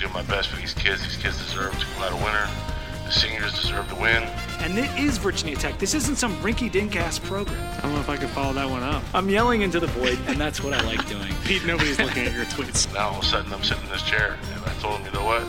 to do my best for these kids. These kids deserve to come out a winner. The seniors deserve to win. And it is Virginia Tech. This isn't some rinky dink ass program. I don't know if I could follow that one up. I'm yelling into the void, and that's what I like doing. Pete, nobody's looking at your tweets. Now all of a sudden I'm sitting in this chair, and I told them, you know what?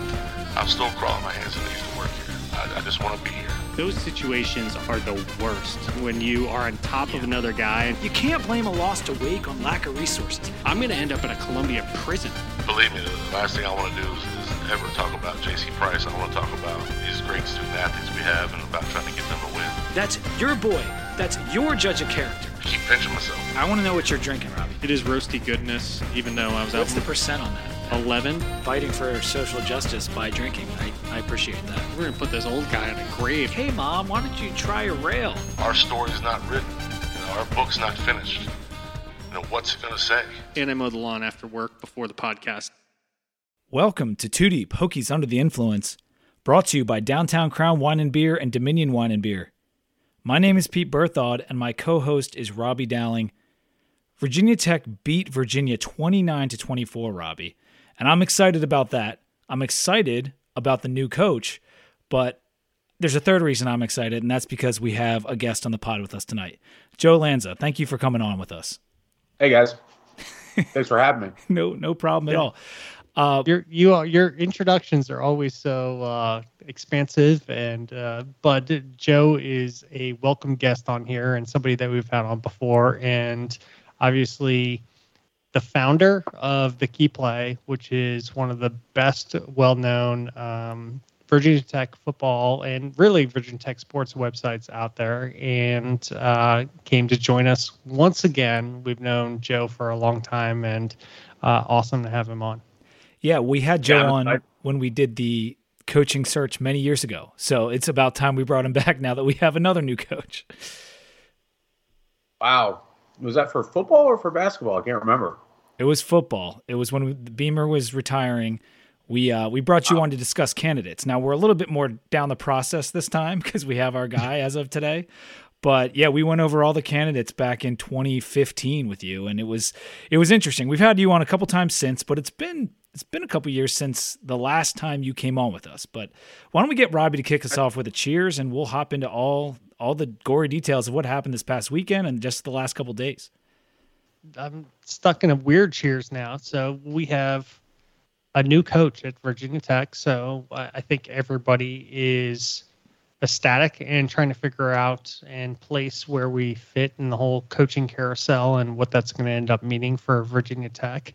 I'm still crawling my hands and knees to work here. I, I just want to be here. Those situations are the worst when you are on top of another guy. You can't blame a loss to Wake on lack of resources. I'm going to end up in a Columbia prison. Believe me, the last thing I want to do is, is ever talk about J.C. Price. I want to talk about these great student athletes we have and about trying to get them to win. That's your boy. That's your judge of character. I keep pinching myself. I want to know what you're drinking, Robbie. It is roasty goodness, even though I was What's out the percent on that? 11. Fighting for social justice by drinking. I, I appreciate that. We're going to put this old guy in a grave. Hey, Mom, why don't you try a rail? Our story's not written. You know, our book's not finished. You know, what's it going to say? And I mow the lawn after work before the podcast. Welcome to Two Deep Hokies Under the Influence, brought to you by Downtown Crown Wine and Beer and Dominion Wine and Beer. My name is Pete Berthaud, and my co-host is Robbie Dowling. Virginia Tech beat Virginia 29 to 24, Robbie, and I'm excited about that. I'm excited about the new coach, but there's a third reason I'm excited, and that's because we have a guest on the pod with us tonight. Joe Lanza, thank you for coming on with us. Hey guys, thanks for having me. No, no problem at all. Uh, your you are, your introductions are always so uh, expansive and uh, but Joe is a welcome guest on here and somebody that we've had on before and obviously the founder of the Key Play, which is one of the best well-known um, Virginia Tech football and really Virginia Tech sports websites out there, and uh, came to join us once again. We've known Joe for a long time, and uh, awesome to have him on. Yeah, we had Joe Yeah, on I- when we did the coaching search many years ago. So it's about time we brought him back now that we have another new coach. Wow, was that for football or for basketball? I can't remember. It was football. It was when we, Beamer was retiring. We uh, we brought you on to discuss candidates. Now we're a little bit more down the process this time because we have our guy as of today. But yeah, we went over all the candidates back in 2015 with you, and it was it was interesting. We've had you on a couple times since, but it's been it's been a couple years since the last time you came on with us. But why don't we get Robbie to kick us off with a cheers, and we'll hop into all all the gory details of what happened this past weekend and just the last couple days. I'm stuck in a weird cheers now. So we have a new coach at Virginia Tech. So I think everybody is ecstatic and trying to figure out and place where we fit in the whole coaching carousel and what that's going to end up meaning for Virginia Tech.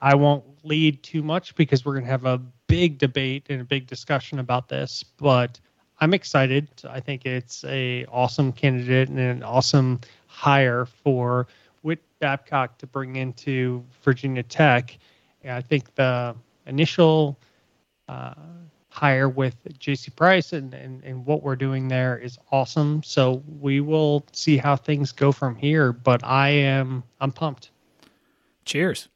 I won't lead too much because we're going to have a big debate and a big discussion about this, but I'm excited. I think it's a awesome candidate and an awesome hire for Whit Babcock to bring into Virginia Tech. And I think the initial uh, hire with JC Price and, and, and what we're doing there is awesome. So we will see how things go from here. But I am I'm pumped. Cheers.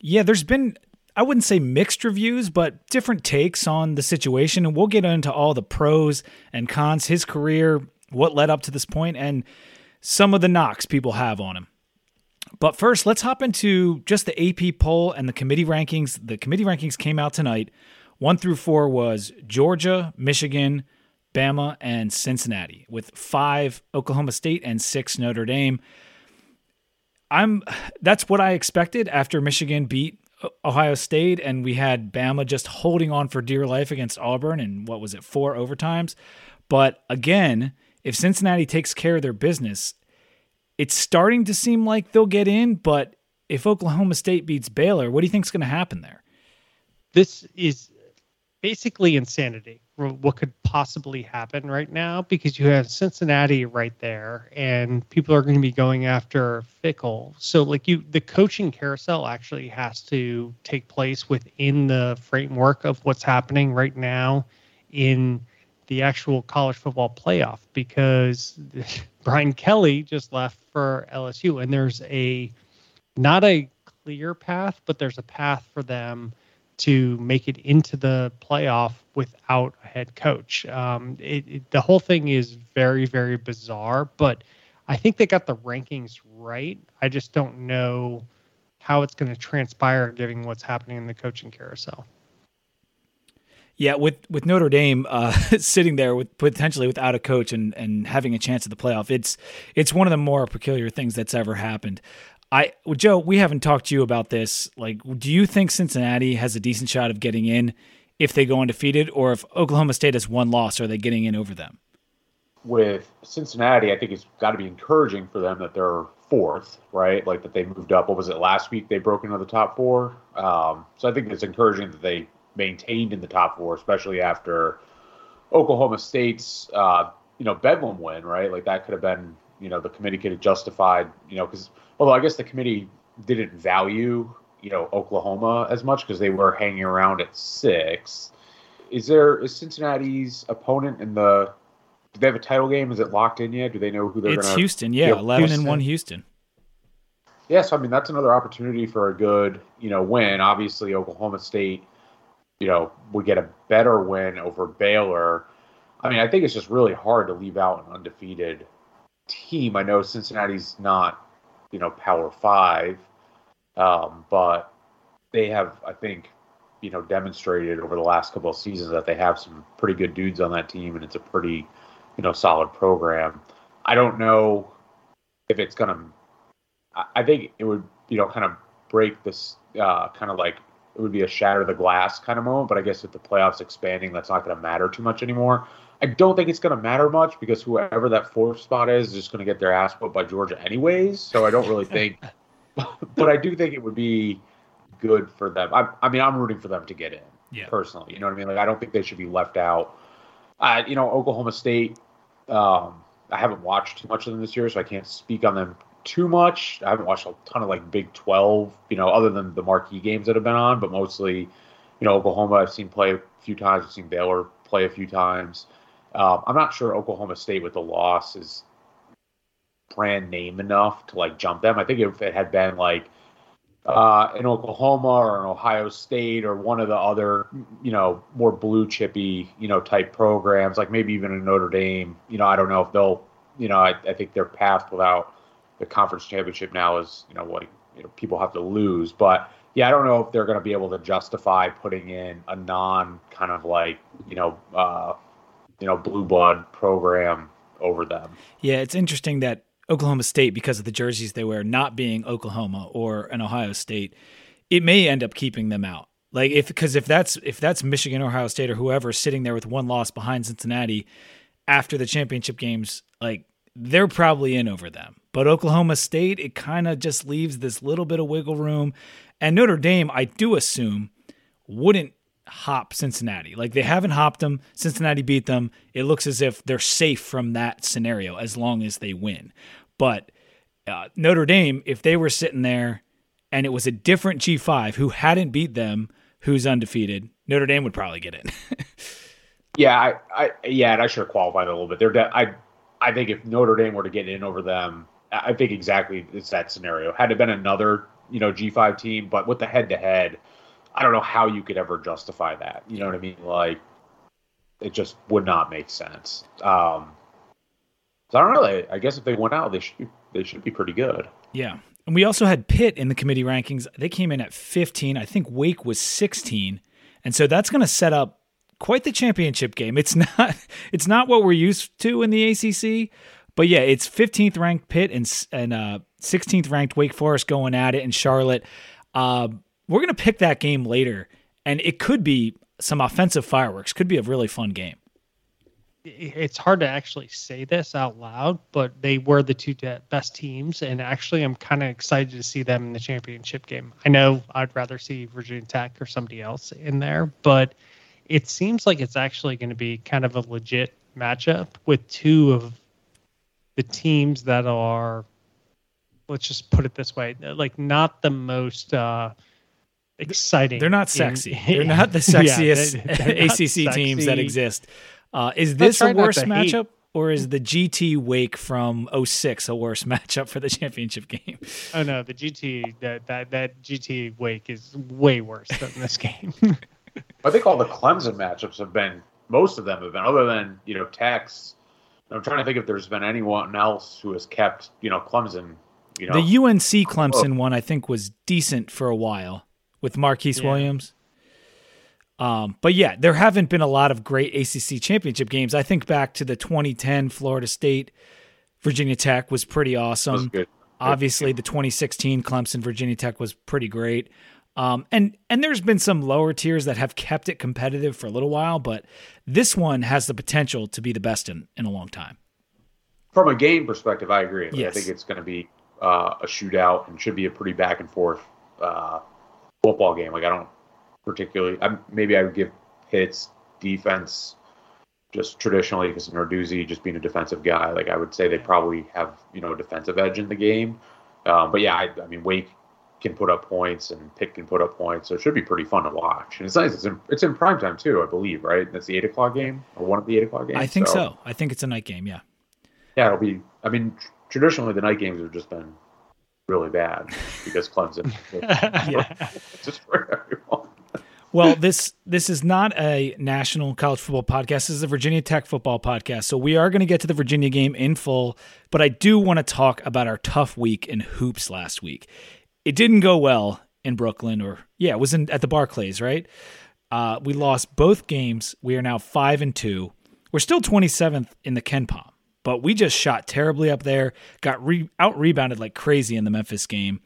Yeah, there's been I wouldn't say mixed reviews, but different takes on the situation and we'll get into all the pros and cons his career, what led up to this point and some of the knocks people have on him. But first, let's hop into just the AP poll and the committee rankings. The committee rankings came out tonight. 1 through 4 was Georgia, Michigan, Bama, and Cincinnati, with 5 Oklahoma State and 6 Notre Dame. I'm that's what I expected after Michigan beat Ohio State and we had Bama just holding on for dear life against Auburn and what was it four overtimes. But again, if Cincinnati takes care of their business, it's starting to seem like they'll get in, but if Oklahoma State beats Baylor, what do you think's going to happen there? This is basically insanity. What could possibly happen right now because you have Cincinnati right there, and people are going to be going after Fickell. So, like you, the coaching carousel actually has to take place within the framework of what's happening right now in the actual college football playoff because Brian Kelly just left for LSU, and there's a not a clear path, but there's a path for them to make it into the playoff without a head coach. Um, it, it, the whole thing is very, very bizarre, but I think they got the rankings right. I just don't know how it's going to transpire, given what's happening in the coaching carousel. Yeah, with with Notre Dame uh, sitting there with potentially without a coach and and having a chance at the playoff, it's it's one of the more peculiar things that's ever happened. I Joe, we haven't talked to you about this. Like, do you think Cincinnati has a decent shot of getting in if they go undefeated, or if Oklahoma State has one loss, are they getting in over them? With Cincinnati, I think it's got to be encouraging for them that they're fourth, right? Like that they moved up. What was it last week? They broke into the top four. Um, so I think it's encouraging that they maintained in the top four, especially after Oklahoma State's uh, you know Bedlam win, right? Like that could have been you know the committee could have justified you know because although I guess the committee didn't value you know Oklahoma as much because they were hanging around at six. Is there is Cincinnati's opponent in the? Do they have a title game? Is it locked in yet? Do they know who they're? It's gonna, It's Houston, yeah, eleven Houston. and one Houston. Yeah, so I mean that's another opportunity for a good, you know, win. Obviously, Oklahoma State, you know, would get a better win over Baylor. I mean, I think it's just really hard to leave out an undefeated team. I know Cincinnati's not, you know, Power Five, um, but they have, I think, you know, demonstrated over the last couple of seasons that they have some pretty good dudes on that team, and it's a pretty, you know, solid program. I don't know if it's gonna I- think it would, you know, kind of break this, uh, kind of like it would be a shatter the glass kind of moment. But I guess with the playoffs expanding, that's not going to matter too much anymore. I don't think it's going to matter much because whoever that fourth spot is is just going to get their ass whooped by Georgia anyways. So I don't really think, but I do think it would be good for them. I, I mean, I'm rooting for them to get in Yeah. personally. You know what I mean? Like, I don't think they should be left out. Uh, you know, Oklahoma State. Um, I haven't watched too much of them this year, so I can't speak on them too much. I haven't watched a ton of like Big 12, you know, other than the marquee games that have been on, but mostly, you know, Oklahoma I've seen play a few times. I've seen Baylor play a few times. Um, I'm not sure Oklahoma State with the loss is brand name enough to like jump them. I think if it had been like uh, in Oklahoma or in Ohio State or one of the other, you know, more blue chippy, you know, type programs, like maybe even in Notre Dame, you know, I don't know if they'll, you know, I, I think their path without the conference championship now is, you know, what you know, people have to lose. But yeah, I don't know if they're going to be able to justify putting in a non kind of like, you know, uh, you know, blue blood program over them. Yeah, it's interesting that Oklahoma State, because of the jerseys they wear, not being Oklahoma or an Ohio State, it may end up keeping them out. Like if because if that's if that's Michigan, Ohio State, or whoever sitting there with one loss behind Cincinnati after the championship games, like they're probably in over them. But Oklahoma State, it kind of just leaves this little bit of wiggle room. And Notre Dame, I do assume, wouldn't hop Cincinnati. Like they haven't hopped them. Cincinnati beat them. It looks as if they're safe from that scenario as long as they win. But uh, Notre Dame, if they were sitting there and it was a different G5 who hadn't beat them, who's undefeated, Notre Dame would probably get in. Yeah, I, I yeah, and I should have qualified a little bit. They're de- I I think if Notre Dame were to get in over them, I think exactly it's that scenario. Had it been another, you know, G five team, but with the head to head, I don't know how you could ever justify that. You know what I mean? Like it just would not make sense. Um so I don't know. I guess if they went out, they should they should be pretty good. Yeah. And we also had Pitt in the committee rankings. They came in at 15. I think Wake was 16. And so that's going to set up quite the championship game. It's not it's not what we're used to in the ACC, but yeah, it's 15th ranked Pitt and and uh 16th ranked Wake Forest going at it in Charlotte. Uh, we're going to pick that game later and it could be some offensive fireworks. Could be a really fun game. it's hard to actually say this out loud, but they were the two best teams, and actually, I'm kind of excited to see them in the championship game. I know I'd rather see Virginia Tech or somebody else in there, but it seems like it's actually going to be kind of a legit matchup with two of the teams that are, let's just put it this way, like not the most uh, exciting. They're not in- sexy. They're not the Yeah, sexiest they- they're not ACC teams that exist. Uh, is this a worse to hate. matchup, or is the GT Wake from 06 a worse matchup for the championship game? Oh no, the GT that that that GT Wake is way worse than this game. I think all the Clemson matchups have been most of them have been other than you know Tex. I'm trying to think if there's been anyone else who has kept you know Clemson You know, The UNC Clemson one I think was decent for a while with Marquise Yeah. Williams. Um, but yeah, there haven't been a lot of great ACC championship games. I think back to the 2010 Florida State Virginia Tech was pretty that was awesome. good. Obviously, the 2016 Clemson Virginia Tech was pretty great. Um, and and there's been some lower tiers that have kept it competitive for a little while, but this one has the potential to be the best in, in a long time. From a game perspective, I agree. Yes. I think it's going to be uh, a shootout and should be a pretty back and forth uh, football game. Like I don't particularly. i maybe I would give Pitt's defense just traditionally because Narduzzi just being a defensive guy. Like I would say they probably have you know a defensive edge in the game. Um, but yeah, I, I mean Wake can put up points and Pitt can put up points, so it should be pretty fun to watch. And it's nice. It's in, it's in prime time too, I believe. Right? That's the eight o'clock game or one of the eight o'clock games. I think so. I think it's a night game. Yeah. Yeah, it'll be. I mean, tr- traditionally the night games have just been really bad because Clemson yeah. just for everyone. Well, this this is not a national college football podcast. This is a Virginia Tech football podcast. So we are going to get to the Virginia game in full, but I do want to talk about our tough week in hoops last week. It didn't go well in Brooklyn, or yeah, it was in at the Barclays, right? Uh, we lost both games. We are now five and two. We're still twenty seventh in the KenPom, but we just shot terribly up there. Got re- out rebounded like crazy in the Memphis game.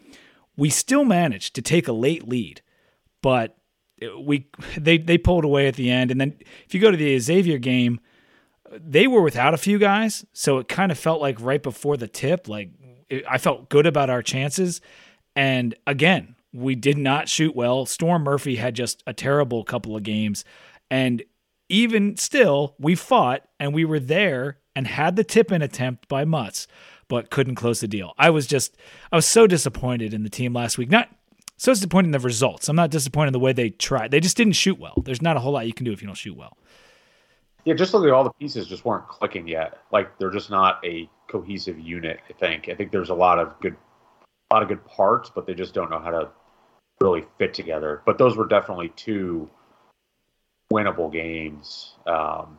We still managed to take a late lead, but we they they pulled away at the end and then if you go to the Xavier game they were without a few guys so it kind of felt like right before the tip like it, I felt good about our chances and again we did not shoot well Storm Murphy had just a terrible couple of games and even still we fought and we were there and had the tip in attempt by Mutz but couldn't close the deal I was just I was so disappointed in the team last week not so disappointed in the results. I'm not disappointed in the way they tried. They just didn't shoot well. There's not a whole lot you can do if you don't shoot well. Yeah, just look at all the pieces just weren't clicking yet. Like they're just not a cohesive unit. I think. I think there's a lot of good, a lot of good parts, but they just don't know how to really fit together. But those were definitely two winnable games. Um,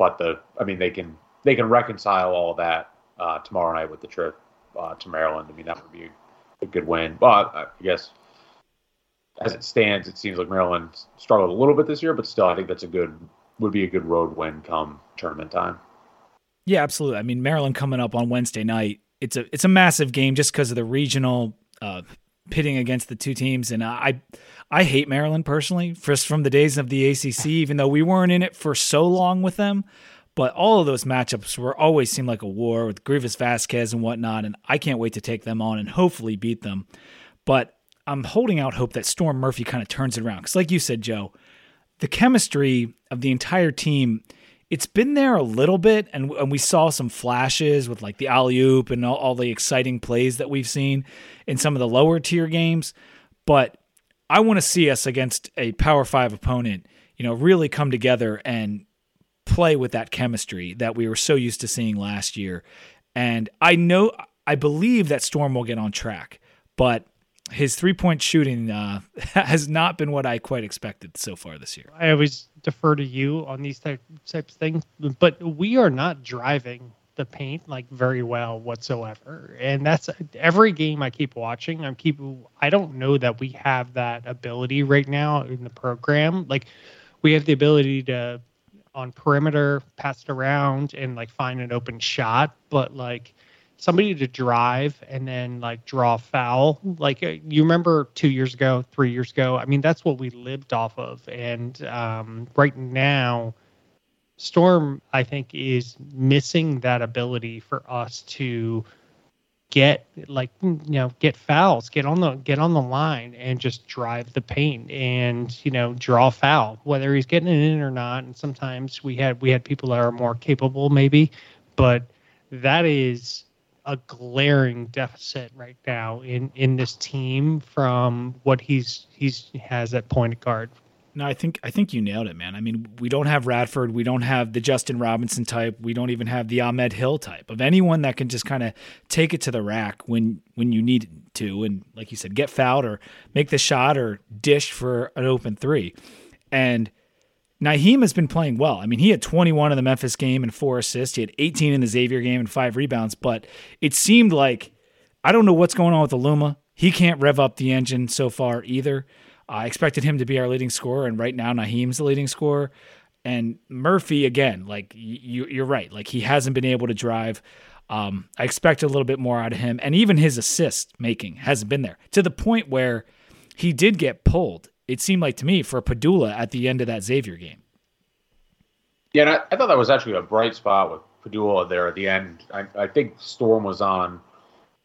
but the, I mean, they can they can reconcile all that uh, tomorrow night with the trip uh, to Maryland. I mean, that would be a good win. But I guess as it stands, it seems like Maryland struggled a little bit this year, but still, I think that's a good would be a good road win come tournament time. Yeah, absolutely. I mean, Maryland coming up on Wednesday night. It's a it's a massive game just because of the regional uh, pitting against the two teams, and I I hate Maryland personally, just from the days of the ACC. Even though we weren't in it for so long with them, but all of those matchups were always seemed like a war with Greivis Vasquez and whatnot, and I can't wait to take them on and hopefully beat them. But I'm holding out hope that Storm Murphy kind of turns it around because, like you said, Joe, the chemistry of the entire team. It's been there a little bit, and, and we saw some flashes with like the alley oop and all, all the exciting plays that we've seen in some of the lower tier games. But I want to see us against a Power Five opponent, you know, really come together and play with that chemistry that we were so used to seeing last year. And I know, I believe that Storm will get on track, but his three point shooting uh, has not been what I quite expected so far this year. I always defer to you on these type, types of things, but we are not driving the paint like very well whatsoever. And that's every game I keep watching. I'm keep. I don't know that we have that ability right now in the program. Like we have the ability to on perimeter pass it around and like find an open shot, but like somebody to drive and then like draw foul. Like uh, you remember two years ago, three years ago. I mean, that's what we lived off of. And um, right now, Storm, I think, is missing that ability for us to get like you know get fouls get on the get on the line and just drive the paint and you know draw foul whether he's getting it in or not and sometimes we had we had people that are more capable maybe but that is a glaring deficit right now in in this team from what he's he's has at point guard No, I think I think you nailed it, man. I mean, we don't have Radford, we don't have the Justin Robinson type, we don't even have the Ahmed Hill type of anyone that can just kind of take it to the rack when when you need to, and like you said, get fouled or make the shot or dish for an open three. And Nahiem has been playing well. I mean, he had 21 in the Memphis game and four assists. He had 18 in the Xavier game and five rebounds. But it seemed like I don't know what's going on with Aluma. He can't rev up the engine so far either. I expected him to be our leading scorer, and right now Nahiem's the leading scorer. And Murphy, again, like you, you're right. Like he hasn't been able to drive. Um, I expect a little bit more out of him, and even his assist making hasn't been there to the point where he did get pulled. It seemed like to me for Pedulla at the end of that Xavier game. Yeah, and I, I thought that was actually a bright spot with Pedulla there at the end. I, I think Storm was on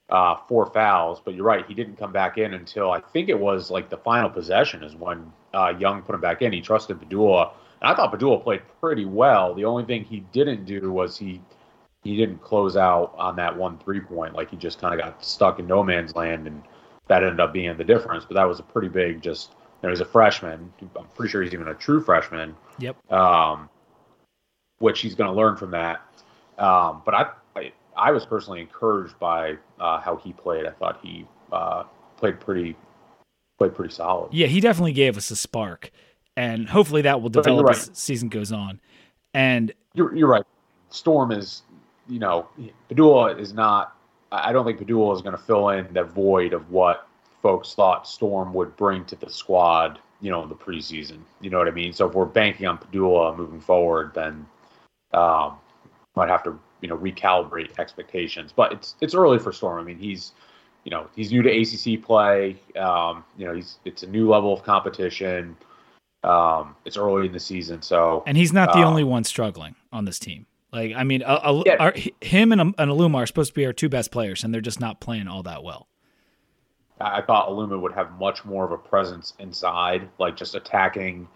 uh, four fouls, but you're right. He didn't come back in until I think it was like the final possession is when uh, Young put him back in. He trusted Pedulla, and I thought Pedulla played pretty well. The only thing he didn't do was he he didn't close out on that one three point. Like he just kind of got stuck in no man's land, and that ended up being the difference. But that was a pretty big just. You know, he's a freshman. I'm pretty sure he's even a true freshman. Yep. Um, which he's going to learn from that. Um, but I, I, I was personally encouraged by uh, how he played. I thought he uh, played pretty played pretty solid. Yeah, he definitely gave us a spark, and hopefully that will develop right. as season goes on. And you're, you're right. Storm is, you know, Pedulla is not. I don't think Pedulla is going to fill in the void of what folks thought Storm would bring to the squad. You know, in the preseason. You know what I mean. So if we're banking on Pedulla moving forward, then um, might have to you know recalibrate expectations. But it's it's early for Storm. I mean, he's you know he's new to ACC play. Um, you know, he's it's a new level of competition. Um, it's early in the season, so and he's not the uh, only one struggling on this team. Like, I mean, yeah. our, him and, and Aluma are supposed to be our two best players, and they're just not playing all that well. I thought Aluma would have much more of a presence inside, like just attacking,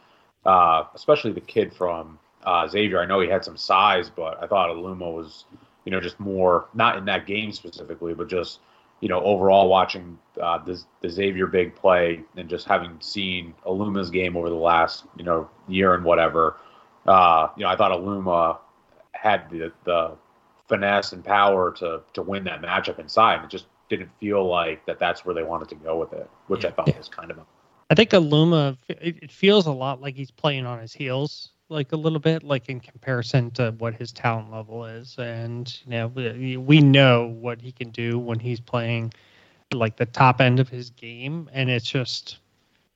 uh, especially the kid from uh, Xavier. I know he had some size, but I thought Aluma was, you know, just more not in that game specifically, but just you know overall watching uh, the, the Xavier big play and just having seen Aluma's game over the last you know year and whatever. Uh, you know, I thought Aluma had the the finesse and power to to win that matchup inside. It just didn't feel like that. That's where they wanted to go with it, which yeah. I thought was kind of. A, I think Aluma. It feels a lot like he's playing on his heels like a little bit, like in comparison to what his talent level is. And you know, we, we know what he can do when he's playing like the top end of his game, and it's just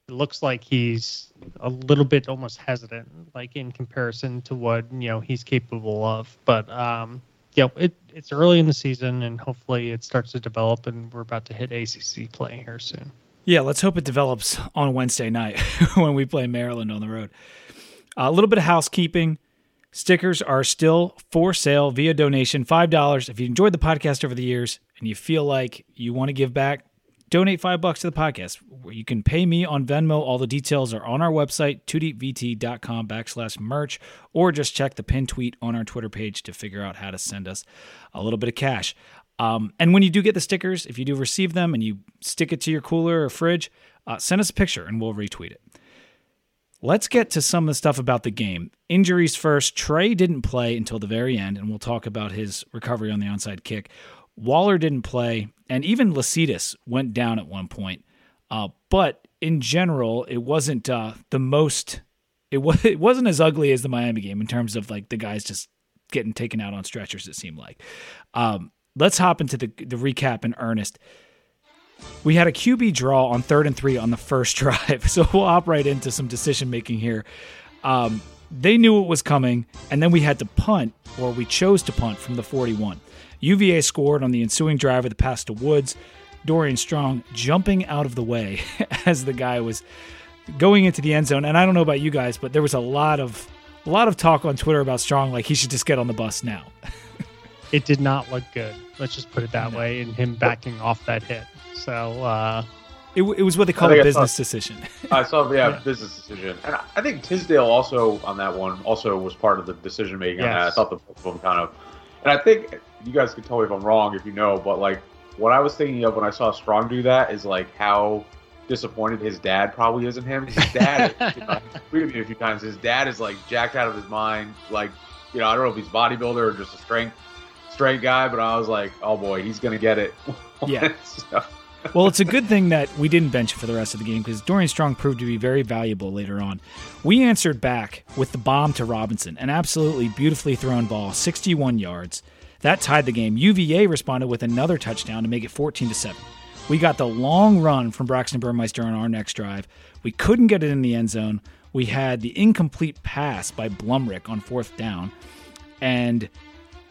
it looks like he's a little bit almost hesitant, like in comparison to what you know he's capable of. But um, yeah, it it's early in the season, and hopefully it starts to develop, and we're about to hit ACC play here soon. Yeah, let's hope it develops on Wednesday night when we play Maryland on the road. A little bit of housekeeping. Stickers are still for sale via donation, $5. If you enjoyed the podcast over the years and you feel like you want to give back, donate five bucks to the podcast. You can pay me on Venmo. All the details are on our website, 2deepvt.com backslash merch, or just check the pin tweet on our Twitter page to figure out how to send us a little bit of cash. Um, and when you do get the stickers, if you do receive them and you stick it to your cooler or fridge, uh, send us a picture and we'll retweet it. Let's get to some of the stuff about the game. Injuries first. Trey didn't play until the very end, and we'll talk about his recovery on the onside kick. Waller didn't play, and even Lecitus went down at one point. Uh, but in general, it wasn't uh, the most. It was. It wasn't as ugly as the Miami game in terms of like the guys just getting taken out on stretchers. It seemed like. Um, let's hop into the the recap in earnest. We had a QB draw on third and three on the first drive, so we'll hop right into some decision making here. Um, they knew it was coming, and then we had to punt, or we chose to punt from the 41. UVA scored on the ensuing drive with a pass to Woods. Dorian Strong jumping out of the way as the guy was going into the end zone. And I don't know about you guys, but there was a lot of a lot of talk on Twitter about Strong, like he should just get on the bus now. it did not look good. Let's just put it that no. way, and him backing off that hit. So uh, it, it was what they call a business saw, decision. I saw, yeah, yeah, business decision, and I think Tisdale also on that one also was part of the decision making yes. I thought the both of them kind of, and I think you guys can tell me if I'm wrong if you know, but like what I was thinking of when I saw Strong do that is like how disappointed his dad probably is in him. His dad, tweeted me a few times. His dad is like jacked out of his mind. Like, you know, I don't know if he's bodybuilder or just a strength strength guy, but I was like, oh boy, he's gonna get it. Yeah. so, well, it's a good thing that we didn't bench for the rest of the game because Dorian Strong proved to be very valuable later on. We answered back with the bomb to Robinson, an absolutely beautifully thrown ball, 61 yards. That tied the game. UVA responded with another touchdown to make it 14 to 7. We got the long run from Braxton Burmeister on our next drive. We couldn't get it in the end zone. We had the incomplete pass by Blumrick on fourth down. And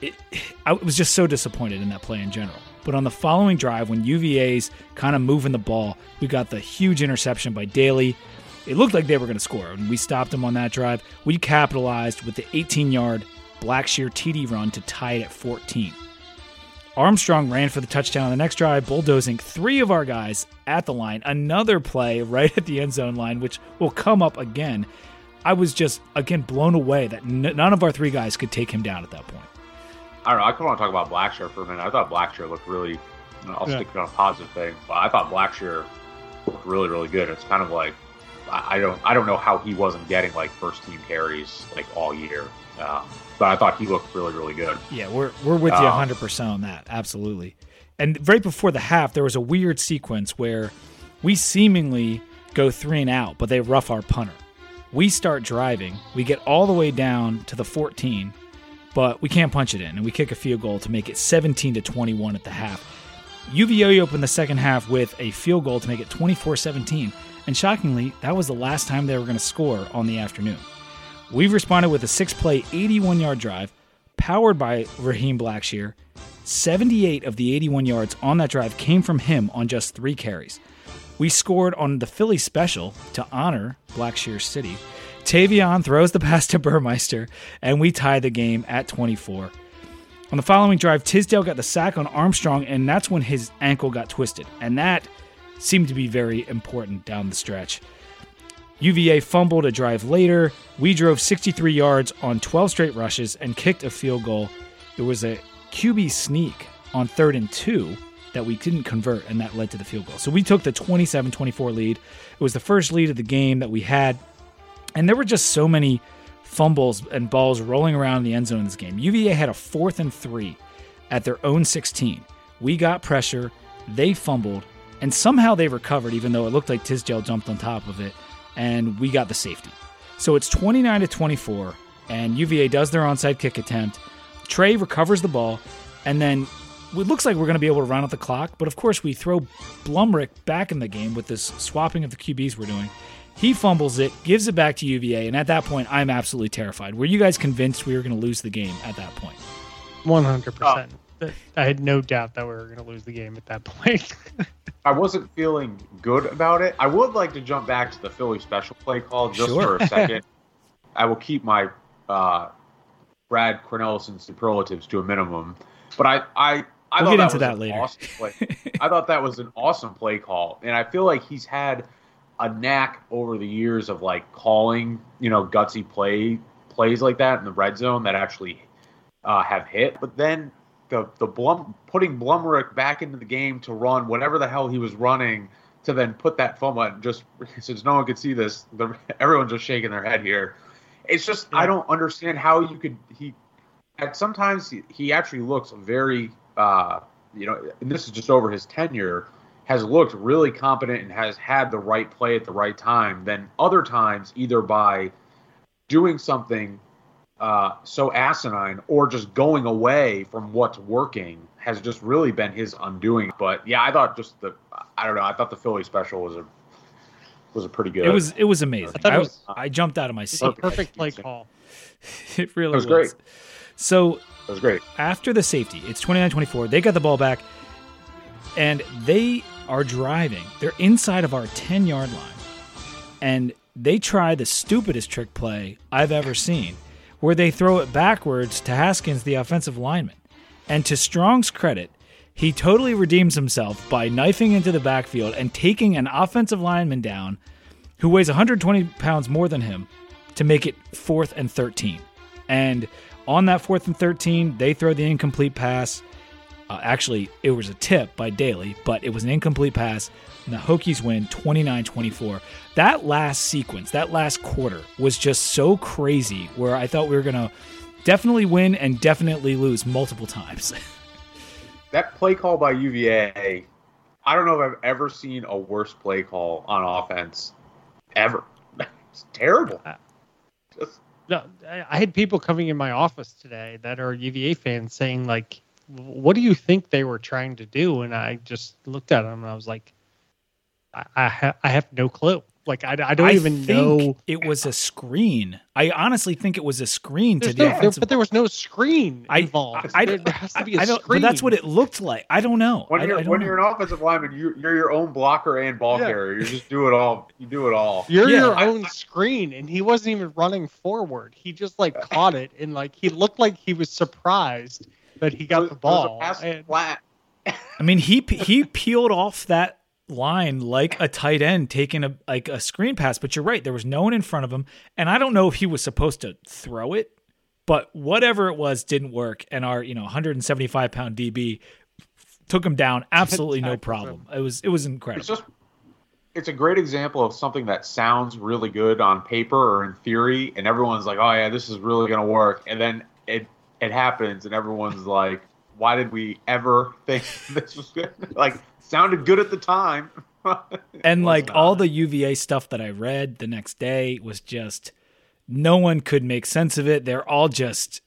it, I was just so disappointed in that play in general. But on the following drive, when UVA's kind of moving the ball, we got the huge interception by Daly. It looked like they were going to score, and we stopped them on that drive. We capitalized with the 18 yard Blackshear TD run to tie it at 14. Armstrong ran for the touchdown on the next drive, bulldozing three of our guys at the line. Another play right at the end zone line, which will come up again. I was just, again, blown away that n- none of our three guys could take him down at that point. I don't know. I kind of want to talk about Blackshear for a minute. I thought Blackshear looked really. I'll Yeah. stick on a positive thing, but I thought Blackshear looked really, really good. It's kind of like I I don't, I don't know how he wasn't getting like first team carries like all year, um, but I thought he looked really, really good. Yeah, we're we're with you uh, Oh. 100% on that. Absolutely. And right before the half, there was a weird sequence where we seemingly go three and out, but they rough our punter. We start driving. We get all the way down to the 14, but we can't punch it in, and we kick a field goal to make it 17 to 21 at the half. UVA opened the second half with a field goal to make it 24 17. And shockingly, that was the last time they were going to score on the afternoon. We've responded with a six play, 81 yard drive powered by Raheem Blackshear. 78 of the 81 yards on that drive came from him on just three carries. We scored on the Philly special to honor Blackshear City. Tayvion throws the pass to Burmeister, and we tie the game at 24. On the following drive, Tisdale got the sack on Armstrong, and that's when his ankle got twisted. And that seemed to be very important down the stretch. UVA fumbled a drive later. We drove 63 yards on 12 straight rushes and kicked a field goal. There was a QB sneak on third and two that we didn't convert, and that led to the field goal. So we took the 27 24 lead. It was the first lead of the game that we had. And there were just so many fumbles and balls rolling around in the end zone in this game. UVA had a fourth and three at their own 16. We got pressure, they fumbled, and somehow they recovered, even though it looked like Tisdale jumped on top of it, and we got the safety. So it's 29 to 24, and UVA does their onside kick attempt. Trey recovers the ball, and then it looks like we're going to be able to run out the clock, but of course we throw Blumrick back in the game with this swapping of the QBs we're doing. He fumbles it, gives it back to UVA, and at that point, I'm absolutely terrified. Were you guys convinced we were going to lose the game at that point? One hundred percent. Oh. I had no doubt that we were going to lose the game at that point. I wasn't feeling good about it. I would like to jump back to the Philly special play call just Sure. for a second. I will keep my uh, Brad Cornelsen superlatives to a minimum, but I I I We'll thought get into was that later. Awesome play. I thought that was an awesome play call, and I feel like he's had a knack over the years of like calling you know gutsy play plays like that in the red zone that actually uh, have hit. But then the the Blum putting Blumrick back into the game to run whatever the hell he was running to then put that and just since no one could see this, the, everyone's just shaking their head here. It's just I don't understand how you could he. At sometimes he, he actually looks very uh, you know, and this is just over his tenure. Has looked really competent and has had the right play at the right time. Then other times, either by doing something uh, so asinine or just going away from what's working has just really been his undoing. But yeah, I thought just the I don't know. I thought the Philly special was a was a pretty good. It was it was amazing. I thought I, was- I jumped out of my It's seat. a perfect play call. It really It was great. So it was great. after the safety, it's 29 24. They got the ball back and they are driving. They're inside of our 10 yard line. And they try the stupidest trick play I've ever seen, where they throw it backwards to Haskins, the offensive lineman. And to Strong's credit, he totally redeems himself by knifing into the backfield and taking an offensive lineman down who weighs 120 pounds more than him to make it fourth and 13. And on that fourth and 13, they throw the incomplete pass. Uh, actually, it was a tip by Daly, but it was an incomplete pass. And the Hokies win 29 24. That last sequence, that last quarter was just so crazy where I thought we were going to definitely win and definitely lose multiple times. That play call by UVA, I don't know if I've ever seen a worse play call on offense ever. It's terrible. Uh, just No, I I had people coming in my office today that are UVA fans saying like what do you think they were trying to do? And I just looked at them and I was like, I, I, ha- I have no clue. Like I, I don't I even think know. it was a screen. I honestly think it was a screen to There's the no- there- but there was no screen I- involved. I, there, there has to be a I don't, screen. but that's what it looked like. I don't know. When you're I don't when know. you're an offensive lineman, you, you're your own blocker and ball Yeah. carrier. You just do it all. You do it all. You're Yeah. your own screen, and he wasn't even running forward. He just like caught it, and like he looked like he was surprised that he got It the was- was a ball. pass and- flat. I mean, he he peeled off that line like a tight end taking a like a screen pass. But you're right, there was no one in front of him, and I don't know if he was supposed to throw it, but whatever it was didn't work, and our you know 175 pound DB took him down absolutely no problem. It was it was incredible. It's just it's a great example of something that sounds really good on paper or in theory, and everyone's like, "Oh yeah, this is really gonna work," and then it it happens, and everyone's like, "Why did we ever think this was good?" like sounded good at the time. and like wasn't all the UVA stuff that I read the next day was just no one could make sense of it. They're all just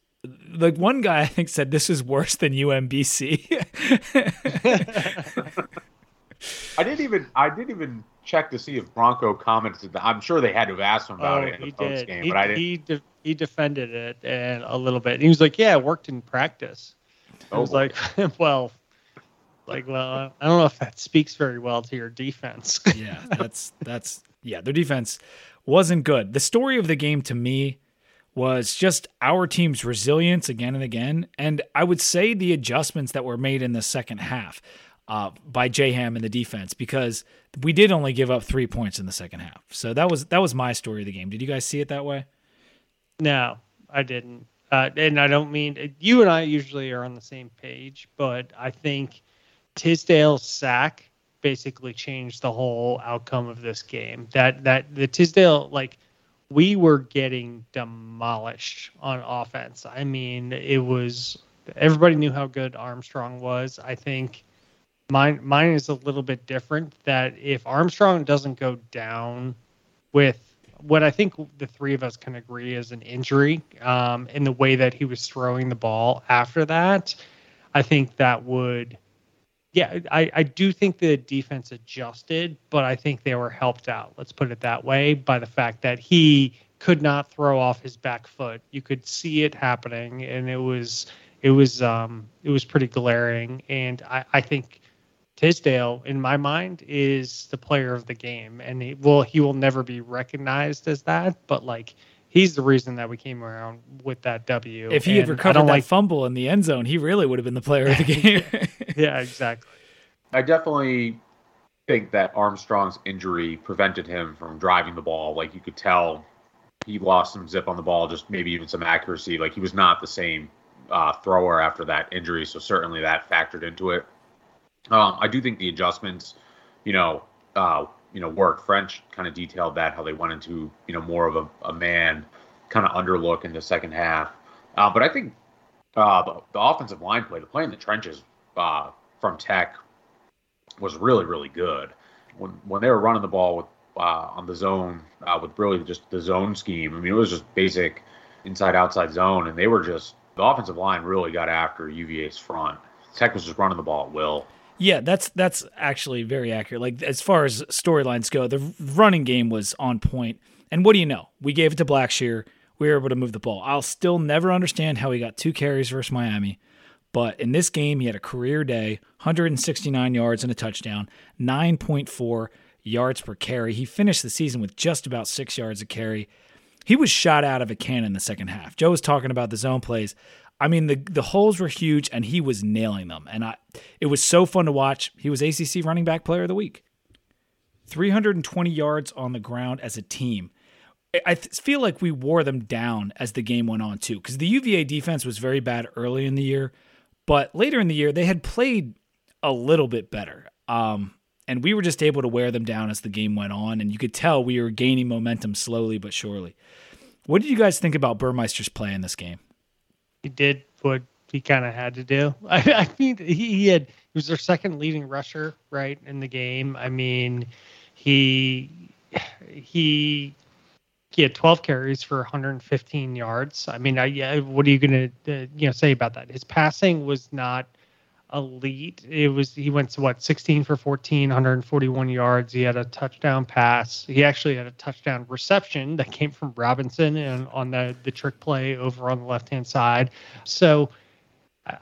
like one guy I think said this is worse than UMBC. I didn't even I didn't even check to see if Bronco commented. That. I'm sure they had to have asked him about Oh, it in he the post did. game, he, but I didn't. he, de- he defended it and a little bit. He was like, "Yeah, it worked in practice." I Oh, was boy. like, "Well, like, well, I don't know if that speaks very well to your defense." yeah, that's that's yeah, their defense wasn't good. The story of the game to me was just our team's resilience again and again, and I would say the adjustments that were made in the second half uh, by J Ham and the defense because we did only give up three points in the second half. So that was that was my story of the game. Did you guys see it that way? No, I didn't. Uh, and I don't mean you and I usually are on the same page, but I think Tisdale's sack basically changed the whole outcome of this game. That that the Tisdale like we were getting demolished on offense. I mean, it was everybody knew how good Armstrong was. I think mine mine is a little bit different that if Armstrong doesn't go down with what I think the three of us can agree is an injury um, in the way that he was throwing the ball after that. I think that would, yeah, I, I do think the defense adjusted, but I think they were helped out. Let's put it that way by the fact that he could not throw off his back foot. You could see it happening, and it was it was um it was pretty glaring. And I, I think Tisdale, in my mind, is the player of the game, and he will he will never be recognized as that. But like, he's the reason that we came around with that W. If he had recovered don't that like, fumble in the end zone, he really would have been the player of the game. yeah, exactly. I definitely think that Armstrong's injury prevented him from driving the ball. Like you could tell, he lost some zip on the ball, just maybe even some accuracy. Like he was not the same uh, thrower after that injury. So certainly that factored into it. Um, I do think the adjustments, you know, uh, you know, worked. French kind of detailed that how they went into you know more of a, a man kind of underlook in the second half. Uh, but I think uh, the, the offensive line play, the play in the trenches uh, from Tech was really really good. When when they were running the ball with uh, on the zone uh, with really just the zone scheme. I mean, it was just basic inside outside zone, and they were just the offensive line really got after UVA's front. Tech was just running the ball at will. Yeah, that's that's actually very accurate. Like as far as storylines go, the running game was on point. And what do you know? We gave it to Blackshear. We were able to move the ball. I'll still never understand how he got two carries versus Miami. But in this game, he had a career day, 169 yards and a touchdown, 9.4 yards per carry. He finished the season with just about six yards a carry. He was shot out of a cannon in the second half. Joe was talking about the zone plays. I mean, the the holes were huge, and he was nailing them. And I, it was so fun to watch. He was ACC Running Back Player of the Week. 320 yards on the ground as a team. I- th- feel like we wore them down as the game went on too, because the UVA defense was very bad early in the year, but later in the year they had played a little bit better. Um, and we were just able to wear them down as the game went on, and you could tell we were gaining momentum slowly but surely. What did you guys think about Burmeister's play in this game? He did what he kind of had to do. I, I mean, he, he had he was their second leading rusher right in the game. I mean, he he he had 12 carries for 115 yards. I mean, I, yeah, what are you going to uh, you know say about that? His passing was not elite. It was he went to what 16 for 14, 141 yards. He had a touchdown pass. He actually had a touchdown reception that came from Robinson and on the the trick play over on the left hand side. So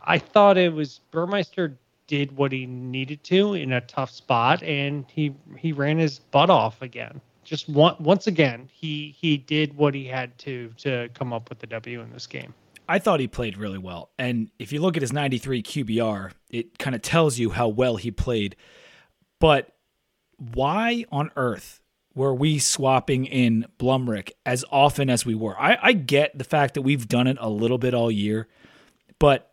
I, thought it was Burmeister did what he needed to in a tough spot, and he he ran his butt off again. Just one, once again, he he did what he had to to come up with the W in this game. I thought he played really well. And if you look at his 93 QBR, it kind of tells you how well he played. But why on earth were we swapping in Blumrick as often as we were? I, I get the fact that we've done it a little bit all year, but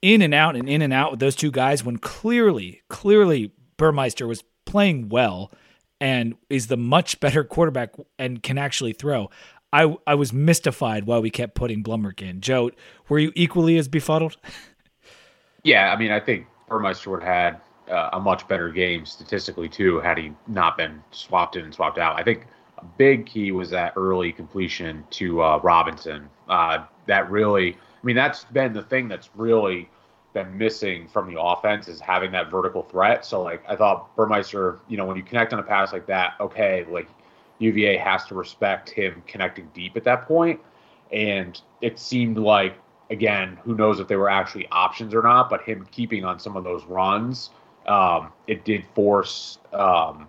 in and out and in and out with those two guys when clearly, clearly Burmeister was playing well and is the much better quarterback and can actually throw. I I was mystified why we kept putting Blumrick in. Joe, were you equally as befuddled? Yeah, I mean, I think Burmeister would have had uh, a much better game statistically too had he not been swapped in and swapped out. I think a big key was that early completion to uh, Robinson. Uh, that really, I mean, that's been the thing that's really been missing from the offense is having that vertical threat. So like I thought Burmeister, you know, when you connect on a pass like that, okay, like UVA has to respect him connecting deep at that point. And it seemed like, again, who knows if they were actually options or not, but him keeping on some of those runs, um, it did force, um,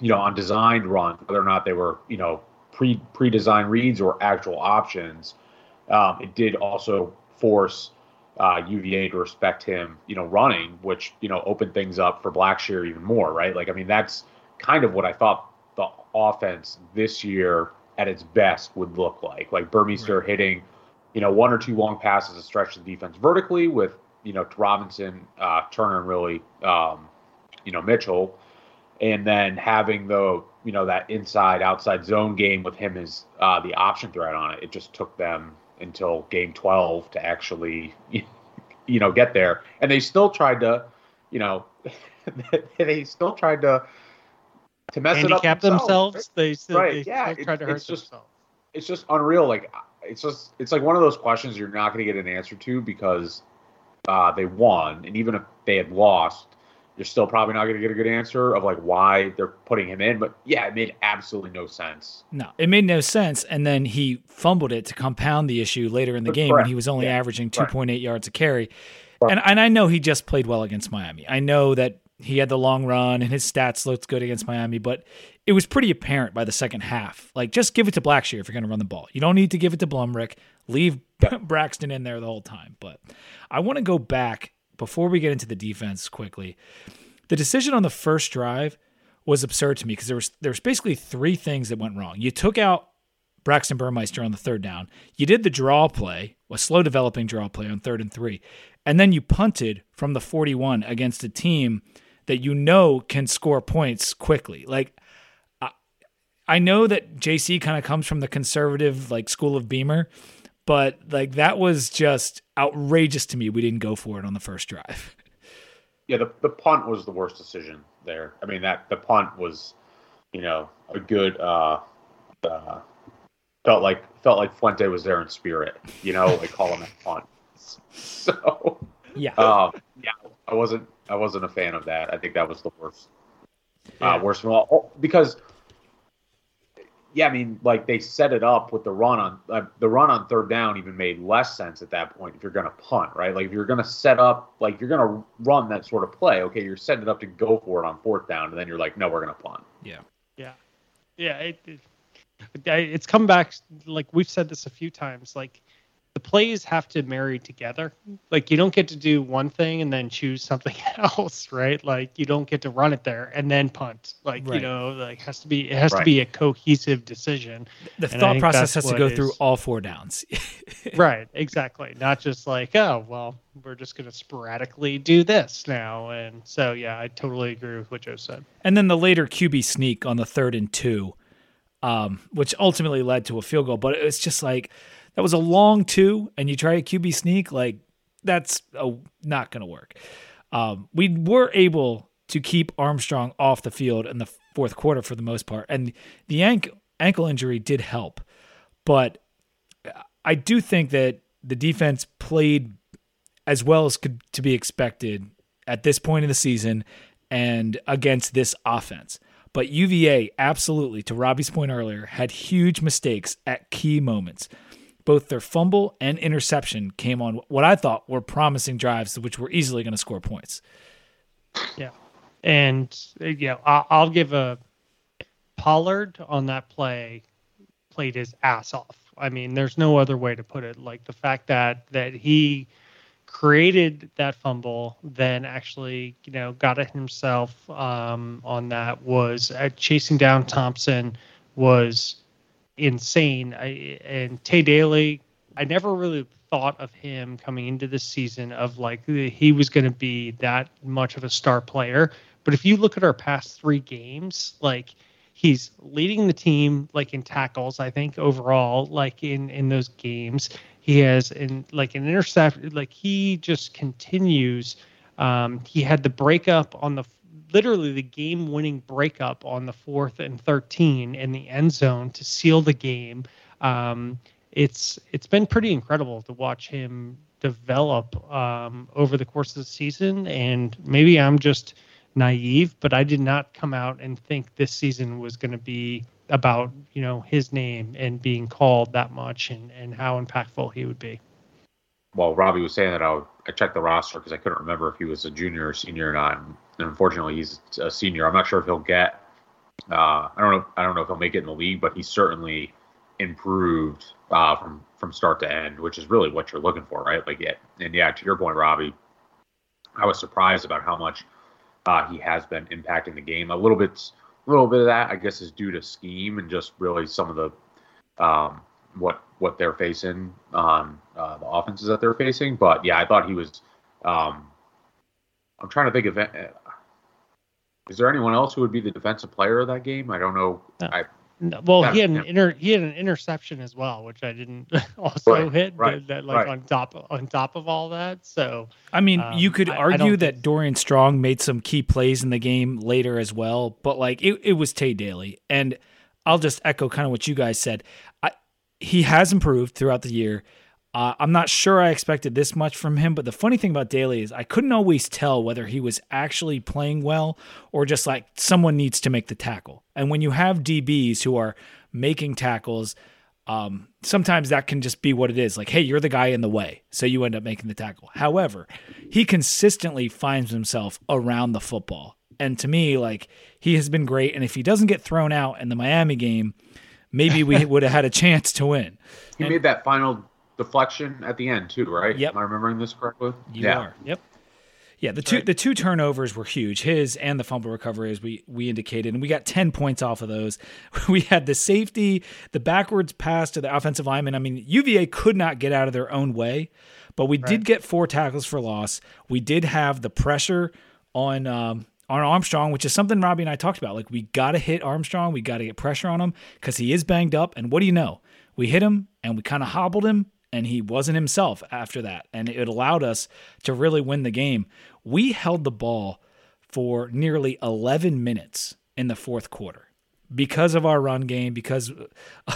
you know, on designed runs, whether or not they were, you know, pre pre designed reads or actual options. Um, it did also force uh, UVA to respect him, you know, running, which you know opened things up for Blackshear even more, right? Like, I mean, that's kind of what I thought offense this year at its best would look like. Like Burmeister right. hitting, you know, one or two long passes to stretch the defense vertically with, you know, Robinson, uh, Turner, and really, um, you know, Mitchell, and then having the, you know, that inside outside zone game with him as uh, the option threat on it. It just took them until game 12 to actually, you know, get there. And they still tried to, you know, they still tried to to mess it up themselves. themselves. They still, right. They yeah, try to hurt it's just, themselves. It's just unreal. Like it's just it's like one of those questions you're not going to get an answer to because uh, they won, and even if they had lost, you're still probably not going to get a good answer of like why they're putting him in. But yeah, it made absolutely no sense. No, it made no sense. And then he fumbled it to compound the issue later in the game when he was only yeah. averaging 2.8 right. yards a carry. Right. And and I know he just played well against Miami. I know that he had the long run and his stats looked good against Miami, but it was pretty apparent by the second half. Like, just give it to Blackshear if you're going to run the ball. You don't need to give it to Blumrick. Leave Braxton in there the whole time. But I want to go back before we get into the defense quickly. The decision on the first drive was absurd to me because there was there was basically three things that went wrong. You took out Braxton Burmeister on the third down. You did the draw play, a slow developing draw play on third and three, and then you punted from the 41 against a team that you know can score points quickly. Like I, I know that JC kind of comes from the conservative like school of Beamer, but like that was just outrageous to me. We didn't go for it on the first drive. Yeah, the the punt was the worst decision there. I mean that the punt was, you know, a good uh, uh felt like felt like Fuente was there in spirit, you know, like call him a punt. So yeah, um, yeah, I wasn't I wasn't a fan of that. I think that was the worst, uh, yeah. uh, worst of all oh, because. Yeah, I mean, like they set it up with the run on uh, the run on third down even made less sense at that point if you're going to punt, right? Like if you're going to set up, like you're going to run that sort of play, okay, you're setting it up to go for it on fourth down, and then you're like, no, we're going to punt. Yeah, yeah, yeah. It, it, it's come back like we've said this a few times. Like the plays have to marry together. Like you don't get to do one thing and then choose something else, right? Like you don't get to run it there and then punt. Like right. you know, like has to be it has right. to be a cohesive decision. The and thought process has to go is, through all four downs. right, exactly. Not just like, oh well, we're just gonna sporadically do this now. And so yeah, I totally agree with what Joe said. And then the later QB sneak on the third and two, um, which ultimately led to a field goal. But it's just like that was a long two, and you try a QB sneak, like that's not going to work. Um, we were able to keep Armstrong off the field in the fourth quarter for the most part, and the ankle injury did help, but I do think that the defense played as well as could to be expected at this point in the season and against this offense. But UVA absolutely, to Robbie's point earlier, had huge mistakes at key moments. Both their fumble and interception came on what I thought were promising drives, which were easily going to score points. Yeah, and yeah, I'll give a Pollard on that play played his ass off. I mean, there's no other way to put it. Like the fact that that he created that fumble, then actually, you know, got it himself um, on that was uh, chasing down Thompson was insane. I, and Tae Daley, I never really thought of him coming into this season of like he was going to be that much of a star player. But if you look at our past three games, like he's leading the team like in tackles, I think overall, like in in those games. He has in like an intercept, like he just continues. Um, he had the breakup on the literally the game winning breakup on the fourth and 13 in the end zone to seal the game. Um, it's it's been pretty incredible to watch him develop um, over the course of the season. And maybe I'm just naive, but I did not come out and think this season was going to be about you know his name and being called that much and and how impactful he would be. Well, Robbie was saying that I, would, I checked the roster because I couldn't remember if he was a junior or senior or not. And unfortunately, he's a senior. I'm not sure if he'll get. Uh, I don't know. I don't know if he'll make it in the league, but he's certainly improved uh, from from start to end, which is really what you're looking for, right? Like, yeah, and yeah, to your point, Robbie, I was surprised about how much uh, he has been impacting the game. A little bit a little bit of that, I guess, is due to scheme and just really some of the um, what what they're facing on uh, the offenses that they're facing. But yeah, I thought he was. Um, I'm trying to think of. Is there anyone else who would be the defensive player of that game? I don't know. No. I well, he had an inter he had an interception as well, which I didn't also right, hit. Right, that, like right. on top on top of all that. So I mean, um, you could I, argue I that Dorian Strong made some key plays in the game later as well, but like it, it was Tae Daley, and I'll just echo kind of what you guys said. I, he has improved throughout the year. Uh, I'm not sure I expected this much from him, but the funny thing about Daley is I couldn't always tell whether he was actually playing well or just like someone needs to make the tackle. And when you have DBs who are making tackles. Um, sometimes that can just be what it is. Like, hey, you're the guy in the way, so you end up making the tackle. However, he consistently finds himself around the football, and to me, like he has been great. And if he doesn't get thrown out in the Miami game, maybe we would have had a chance to win. He and, made that final deflection at the end too, right? Yep. Am I remembering this correctly? You yeah. are. Yep. Yeah, the two right. the two turnovers were huge. His and the fumble recovery, as we we indicated, and we got ten points off of those. We had the safety, the backwards pass to the offensive lineman. I mean, UVA could not get out of their own way, but we right. did get four tackles for loss. We did have the pressure on um, on Armstrong, which is something Robbie and I talked about. Like we got to hit Armstrong, we got to get pressure on him because he is banged up. And what do you know? We hit him and we kind of hobbled him and he wasn't himself after that. And it allowed us to really win the game. We held the ball for nearly 11 minutes in the fourth quarter because of our run game, because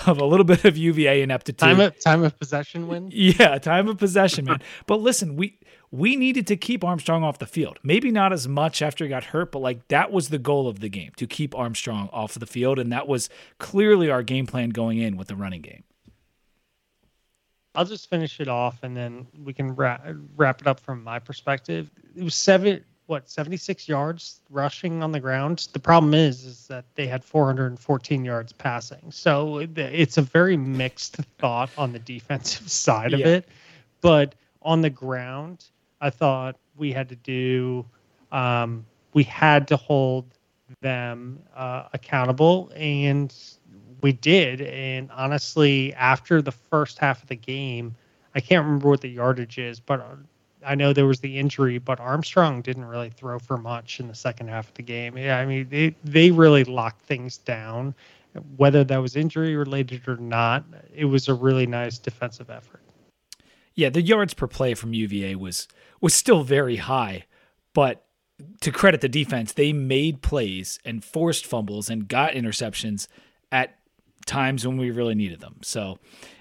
of a little bit of UVA ineptitude. Time of time of possession win. Yeah, time of possession, man. but listen, we we needed to keep Armstrong off the field. Maybe not as much after he got hurt, but like that was the goal of the game to keep Armstrong off of the field, and that was clearly our game plan going in with the running game. I'll just finish it off and then we can wrap, wrap it up from my perspective. It was seven, what, 76 yards rushing on the ground. The problem is, is that they had 414 yards passing. So it's a very mixed thought on the defensive side of Yeah. it. But on the ground, I thought we had to do, um, we had to hold them uh, accountable and we did. And honestly, after the first half of the game, I can't remember what the yardage is, but uh, I know there was the injury. But Armstrong didn't really throw for much in the second half of the game. Yeah, I mean, they they really locked things down. Whether that was injury related or not, it was a really nice defensive effort. Yeah, the yards per play from UVA was was still very high, but to credit the defense, they made plays and forced fumbles and got interceptions at times when we really needed them. So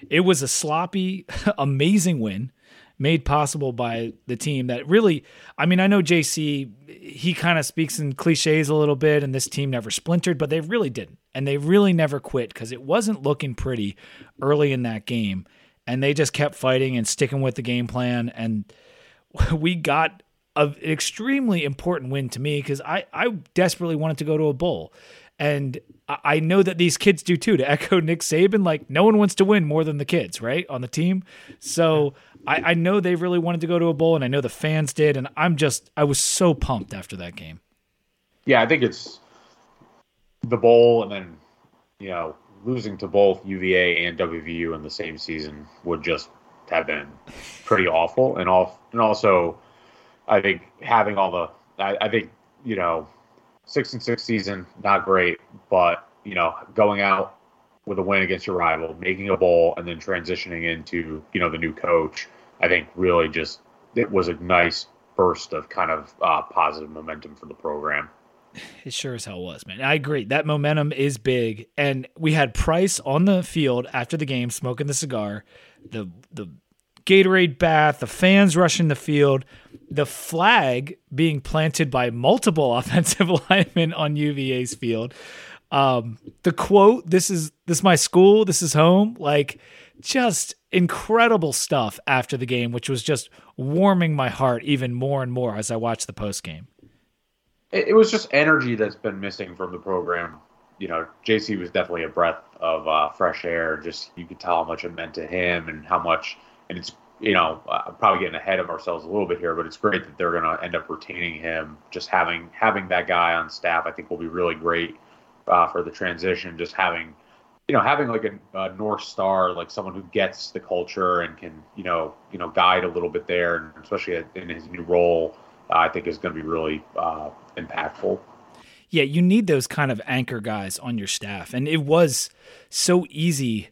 it was a sloppy, amazing win made possible by the team that really I mean I know JC he kind of speaks in cliches a little bit and this team never splintered but they really didn't. And they really never quit cuz it wasn't looking pretty early in that game. And they just kept fighting and sticking with the game plan. And we got an extremely important win to me cuz I I desperately wanted to go to a bowl and I know that these kids do too. To echo Nick Saban, like no one wants to win more than the kids, right, on the team. So I, I know they really wanted to go to a bowl, and I know the fans did. And I'm just, I was so pumped after that game. Yeah, I think it's the bowl, and then you know losing to both UVA and WVU in the same season would just have been pretty awful. And all, and also, I think having all the, I, I think you know six and six season, not great, but you know, going out with a win against your rival, making a bowl, and then transitioning into you know the new coach, I think really just it was a nice burst of kind of uh, positive momentum for the program. It sure as hell was, man. I agree. That momentum is big, and we had Price on the field after the game, smoking the cigar. The the Gatorade bath, the fans rushing the field, the flag being planted by multiple offensive linemen on UVA's field. Um, the quote, "This is this is my school. This is home." Like, just incredible stuff after the game, which was just warming my heart even more and more as I watched the post game. It, was just energy that's been missing from the program. You know, JC was definitely a breath of uh, fresh air. Just you could tell how much it meant to him and how much and it's you know I'm probably getting ahead of ourselves a little bit here, but it's great that they're going to end up retaining him. Just having having that guy on staff, I think, will be really great uh, for the transition. Just having you know having like a, a, north star, like someone who gets the culture and can you know you know guide a little bit there, and especially in his new role, uh, I think is going to be really uh, impactful. Yeah, you need those kind of anchor guys on your staff, and it was so easy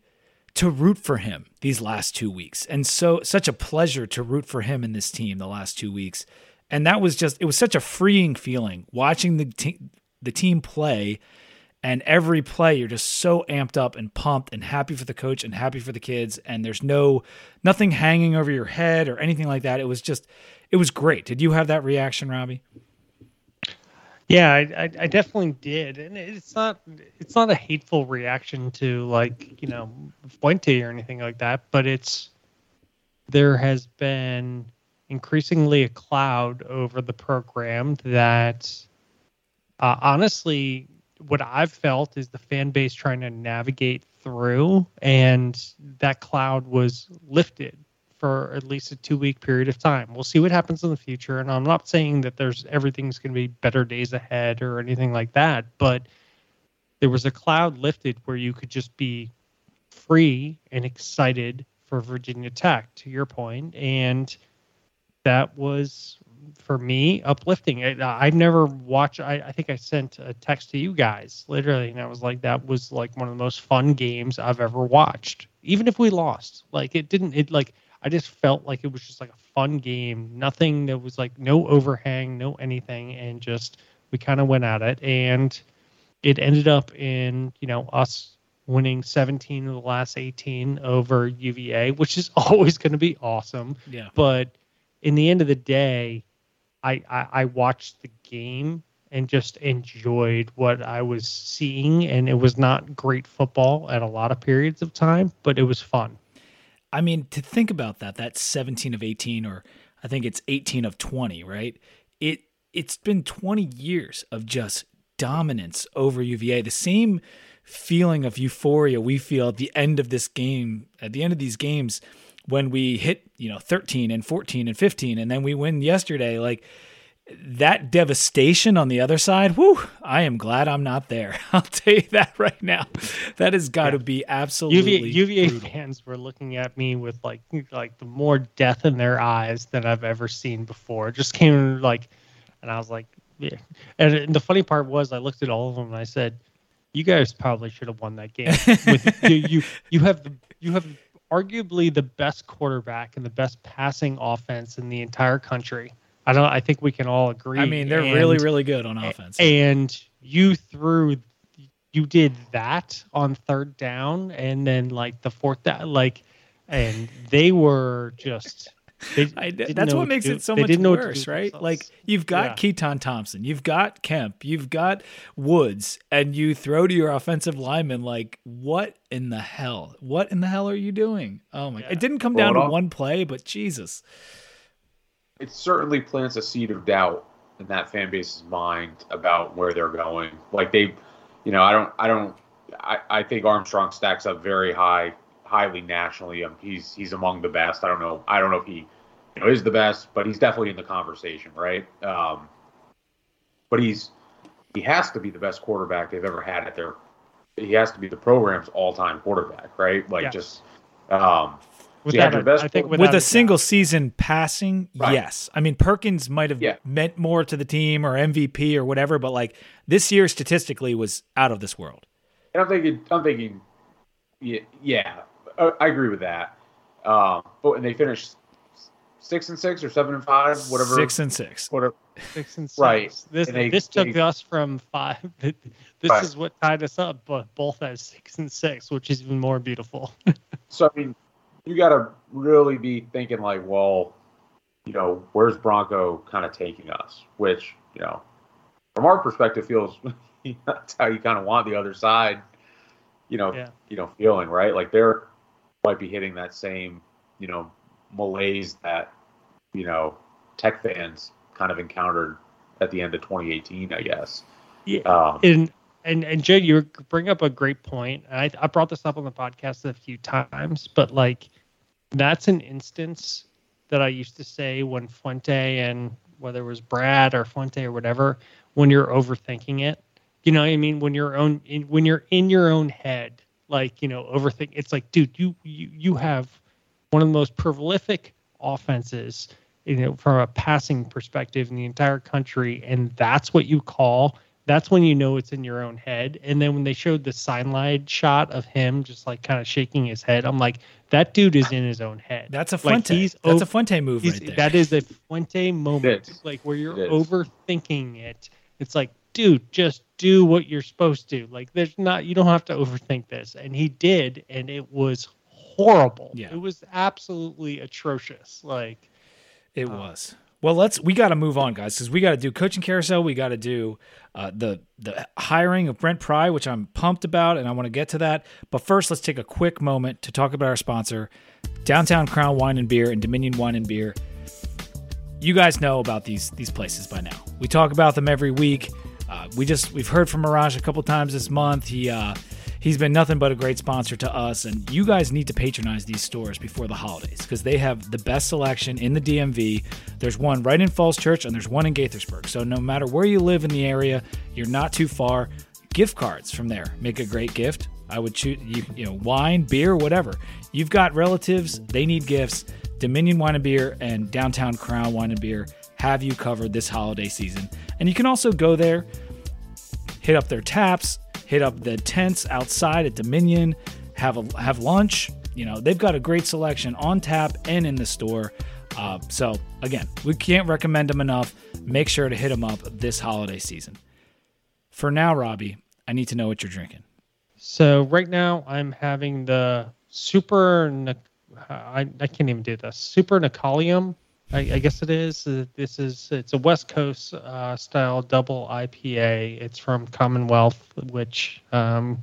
to root for him these last two weeks. And so such a pleasure to root for him in this team the last two weeks. And that was just it was such a freeing feeling watching the te- the team play and every play you're just so amped up and pumped and happy for the coach and happy for the kids and there's no nothing hanging over your head or anything like that. It was just it was great. Did you have that reaction, Robbie? Yeah, I, I, definitely did, and it's not it's not a hateful reaction to like you know Fuente or anything like that, but it's there has been increasingly a cloud over the program that uh, honestly what I've felt is the fan base trying to navigate through, and that cloud was lifted for at least a two week period of time. We'll see what happens in the future. And I'm not saying that there's everything's going to be better days ahead or anything like that, but there was a cloud lifted where you could just be free and excited for Virginia Tech, to your point, and that was for me uplifting. I, have never watched. I, I think I sent a text to you guys literally, and I was like, that was like one of the most fun games I've ever watched. Even if we lost, like it didn't. It like I just felt like it was just like a fun game. Nothing that was like no overhang, no anything, and just we kind of went at it, and it ended up in you know us winning 17 of the last 18 over UVA, which is always going to be awesome. Yeah. But in the end of the day, I, I, I watched the game and just enjoyed what I was seeing, and it was not great football at a lot of periods of time, but it was fun. I mean, to think about that, that's 17 of 18, or I think it's 18 of 20, right? It it's been 20 years of just dominance over UVA. The same feeling of euphoria we feel at the end of this game, at the end of these games, when we hit, you know, 13 and 14 and 15, and then we win yesterday. Like that devastation on the other side, whoo, I am glad I'm not there. I'll tell you that right now. That has got to yeah. be absolutely UVA, UVA fans were looking at me with like like the more death in their eyes than I've ever seen before. It just came like and I was like, yeah. And, and the funny part was I looked at all of them and I said, you guys probably should have won that game. With, you, you you have the you have arguably the best quarterback and the best passing offense in the entire country I don't. I think we can all agree. I mean, they're and, really, really good on offense. And you threw, you you did that on third down, and then like the fourth down, like, and they were just. They I, didn't that's know what makes to- it so they much didn't know what to do worse, with right? themselves. Like you've got Yeah. Keytaon Thompson, you've got Kemp, you've got Woods, and you throw to your offensive lineman like, what in the hell? What in the hell are you doing? Oh my! Yeah. It didn't come Well, down it to all- one play, but Jesus, it certainly plants a seed of doubt in that fan base's mind about where they're going. Like they, you know, I don't, I don't, I, I think Armstrong stacks up very high, highly nationally. Um, he's he's among the best. I don't know, I don't know if he, you know, is the best, but he's definitely in the conversation, right? Um, but he's he has to be the best quarterback they've ever had at their. He has to be the program's all-time quarterback, right? Like Yes. just. Um, Without your a- best I think with a doubt. single season passing, Right. yes. I mean, Perkins might have Yeah. meant more to the team or MVP or whatever, but like this year statistically was out of this world. And I'm thinking, I'm thinking, yeah, yeah, I I agree with that. Um, but and they finished six and six or seven and five, whatever. Six and six. whatever. six and six. Right. This And they- this took they- us from five. This Right. is what tied us up, but both at six and six, which is even more beautiful. So I mean, you got to really be thinking like, well, you know, where's Bronco kind of taking us? Which you know, from our perspective, feels that's how you kind of want the other side. You know, Yeah. you know, feeling right. Like they're might be hitting that same, you know, malaise that you know tech fans kind of encountered at the end of 2018, I guess. Yeah. Um, and and and Jay, you bring up a great point. I I brought this up on the podcast a few times, but like that's an instance that I used to say when Fuente and whether it was Brad or Fuente or whatever, when you're overthinking it. You know what I mean? When you're own in, when you're in your own head, like, you know, overthink it's like, dude, you you you have one of the most prolific offenses, you know, from a passing perspective in the entire country, and that's what you call that's when you know it's in your own head. And then when they showed the sideline shot of him just like kind of shaking his head, I'm like, that dude is in his own head. That's a Like, Fuente. he's That's ov- a Fuente move right there. That is a Fuente moment, It is. like where you're It is. overthinking it. It's like, dude, just do what you're supposed to. Like, there's not, you don't have to overthink this. And he did, and it was horrible. Yeah. It was absolutely atrocious. Like, It Uh, was. Well, let's we got to move on, guys, because we got to do coaching carousel. We got to do uh, the the hiring of Brent Pry, which I'm pumped about, and I want to get to that. But first, let's take a quick moment to talk about our sponsor, Downtown Crown Wine and Beer and Dominion Wine and Beer. You guys know about these these places by now. We talk about them every week. Uh, we just we've heard from Mirage a couple times this month. He uh, he's been nothing but a great sponsor to us, and you guys need to patronize these stores before the holidays because they have the best selection in the DMV. There's one right in Falls Church, and there's one in Gaithersburg. So no matter where you live in the area, you're not too far. Gift cards from there make a great gift. I would choose you, you know wine, beer, whatever. You've got relatives; they need gifts. Dominion Wine and Beer and Downtown Crown Wine and Beer have you covered this holiday season. And you can also go there, hit up their taps, hit up the tents outside at Dominion, have a have lunch. You know they've got a great selection on tap and in the store. Uh, so again, we can't recommend them enough. Make sure to hit them up this holiday season. For now, Robbie, I need to know what you're drinking. So right now I'm having the super. I I can't even do this. Super Nicolium. I, I guess it is. Uh, This is it's a West Coast uh, style double IPA. It's from Commonwealth, which um,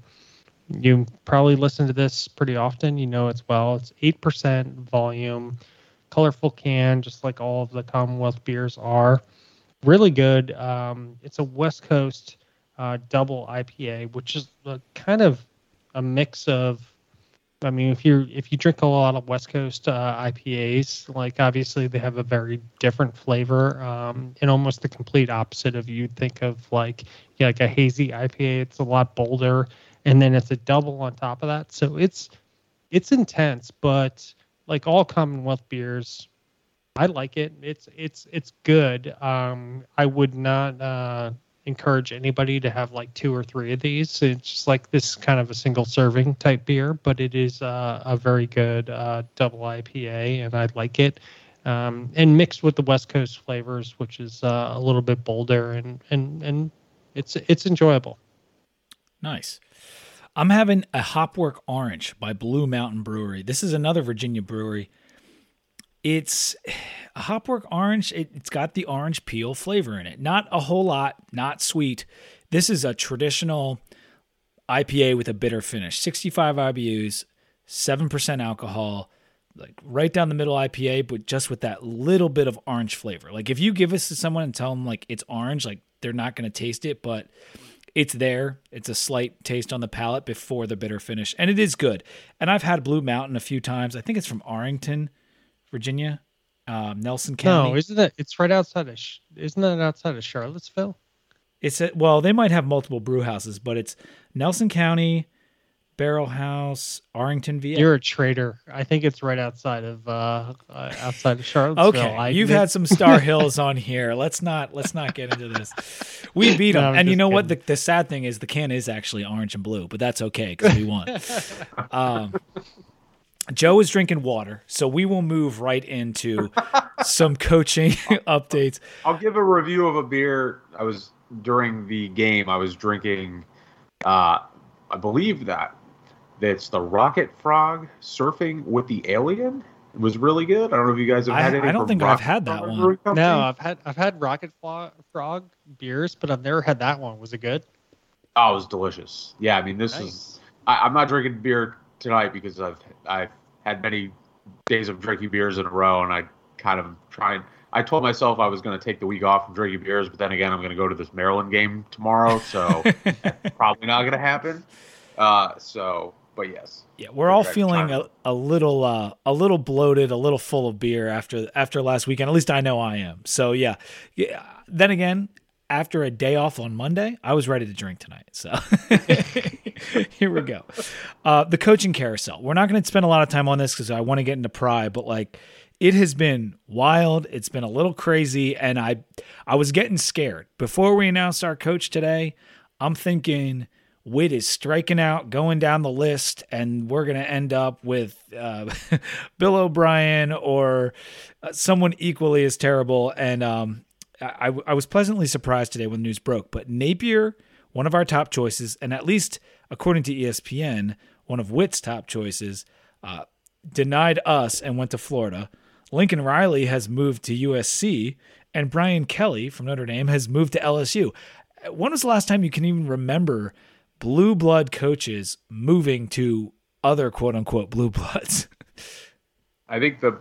you probably listen to this pretty often. You know it's well. It's eight percent volume, colorful can, just like all of the Commonwealth beers are. Really good. Um, it's a West Coast uh, double IPA, which is a, kind of a mix of. I mean, if you if you drink a lot of West Coast uh, IPAs, like obviously they have a very different flavor, um, and almost the complete opposite of you'd think of like yeah, like a hazy IPA. It's a lot bolder, and then it's a double on top of that. So it's it's intense, but like all Commonwealth beers, I like it. It's it's it's good. Um, I would not uh, encourage anybody to have like two or three of these. It's just like this kind of a single serving type beer, but it is uh, a very good uh, double IPA, and I like it. Um, and mixed with the West Coast flavors, which is uh, a little bit bolder and and and it's it's enjoyable. Nice. I'm having a Hopwork Orange by Blue Mountain Brewery. This is another Virginia brewery. It's a Hopwork Orange. It, it's got the orange peel flavor in it. Not a whole lot, not sweet. This is a traditional IPA with a bitter finish. 65 IBUs, 7% alcohol, like right down the middle IPA, but just with that little bit of orange flavor. Like if you give this to someone and tell them like it's orange, like they're not going to taste it, but it's there. It's a slight taste on the palate before the bitter finish, and it is good. And I've had Blue Mountain a few times. I think it's from Arlington, Virginia, um, Nelson County. No, isn't it? It's right outside of. Isn't that outside of Charlottesville? It's a, well, they might have multiple brew houses, but it's Nelson County, Barrel House, Arlington, VA. You're a traitor. I think it's right outside of uh, uh outside of Charlottesville. Okay, I you've admit- had some Starr Hills on here. Let's not let's not get into this. We beat them, No, and you know what? The, the sad thing is the can is actually orange and blue, but that's okay because we won. um, Joe is drinking water, so we will move right into some coaching updates. I'll give a review of a beer. I was during the game. I was drinking. Uh, I believe that that's the Rocket Frog surfing with the alien. It was really good. I don't know if you guys have I- had it. I don't think I've had that one. No, I've had I've had Rocket Flo- Frog beers, but I've never had that one. Was it good? Oh, it was delicious. Yeah, I mean, this is. I, I'm not drinking beer tonight because I've I've had many days of drinking beers in a row, and I kind of trying. I told myself I was going to take the week off from drinking beers, but then again, I'm going to go to this Maryland game tomorrow, so probably not going to happen. Uh, so, but yes, Yeah, we're all feeling a, a little uh, a little bloated, a little full of beer after after last weekend. At least I know I am. So yeah. yeah. Then again, after a day off on Monday, I was ready to drink tonight. So here we go. Uh, the coaching carousel. We're not going to spend a lot of time on this because I want to get into Pry, but like it has been wild. It's been a little crazy, and I I was getting scared before we announced our coach today. I'm thinking Whit is striking out, going down the list, and we're going to end up with uh, Bill O'Brien or uh, someone equally as terrible. And um, I, I was pleasantly surprised today when the news broke. But Napier, one of our top choices, and at least according to ESPN, one of Whit's top choices, uh, denied us and went to Florida. Lincoln Riley has moved to USC, and Brian Kelly from Notre Dame has moved to LSU. When was the last time you can even remember blue blood coaches moving to other quote unquote blue bloods? I think the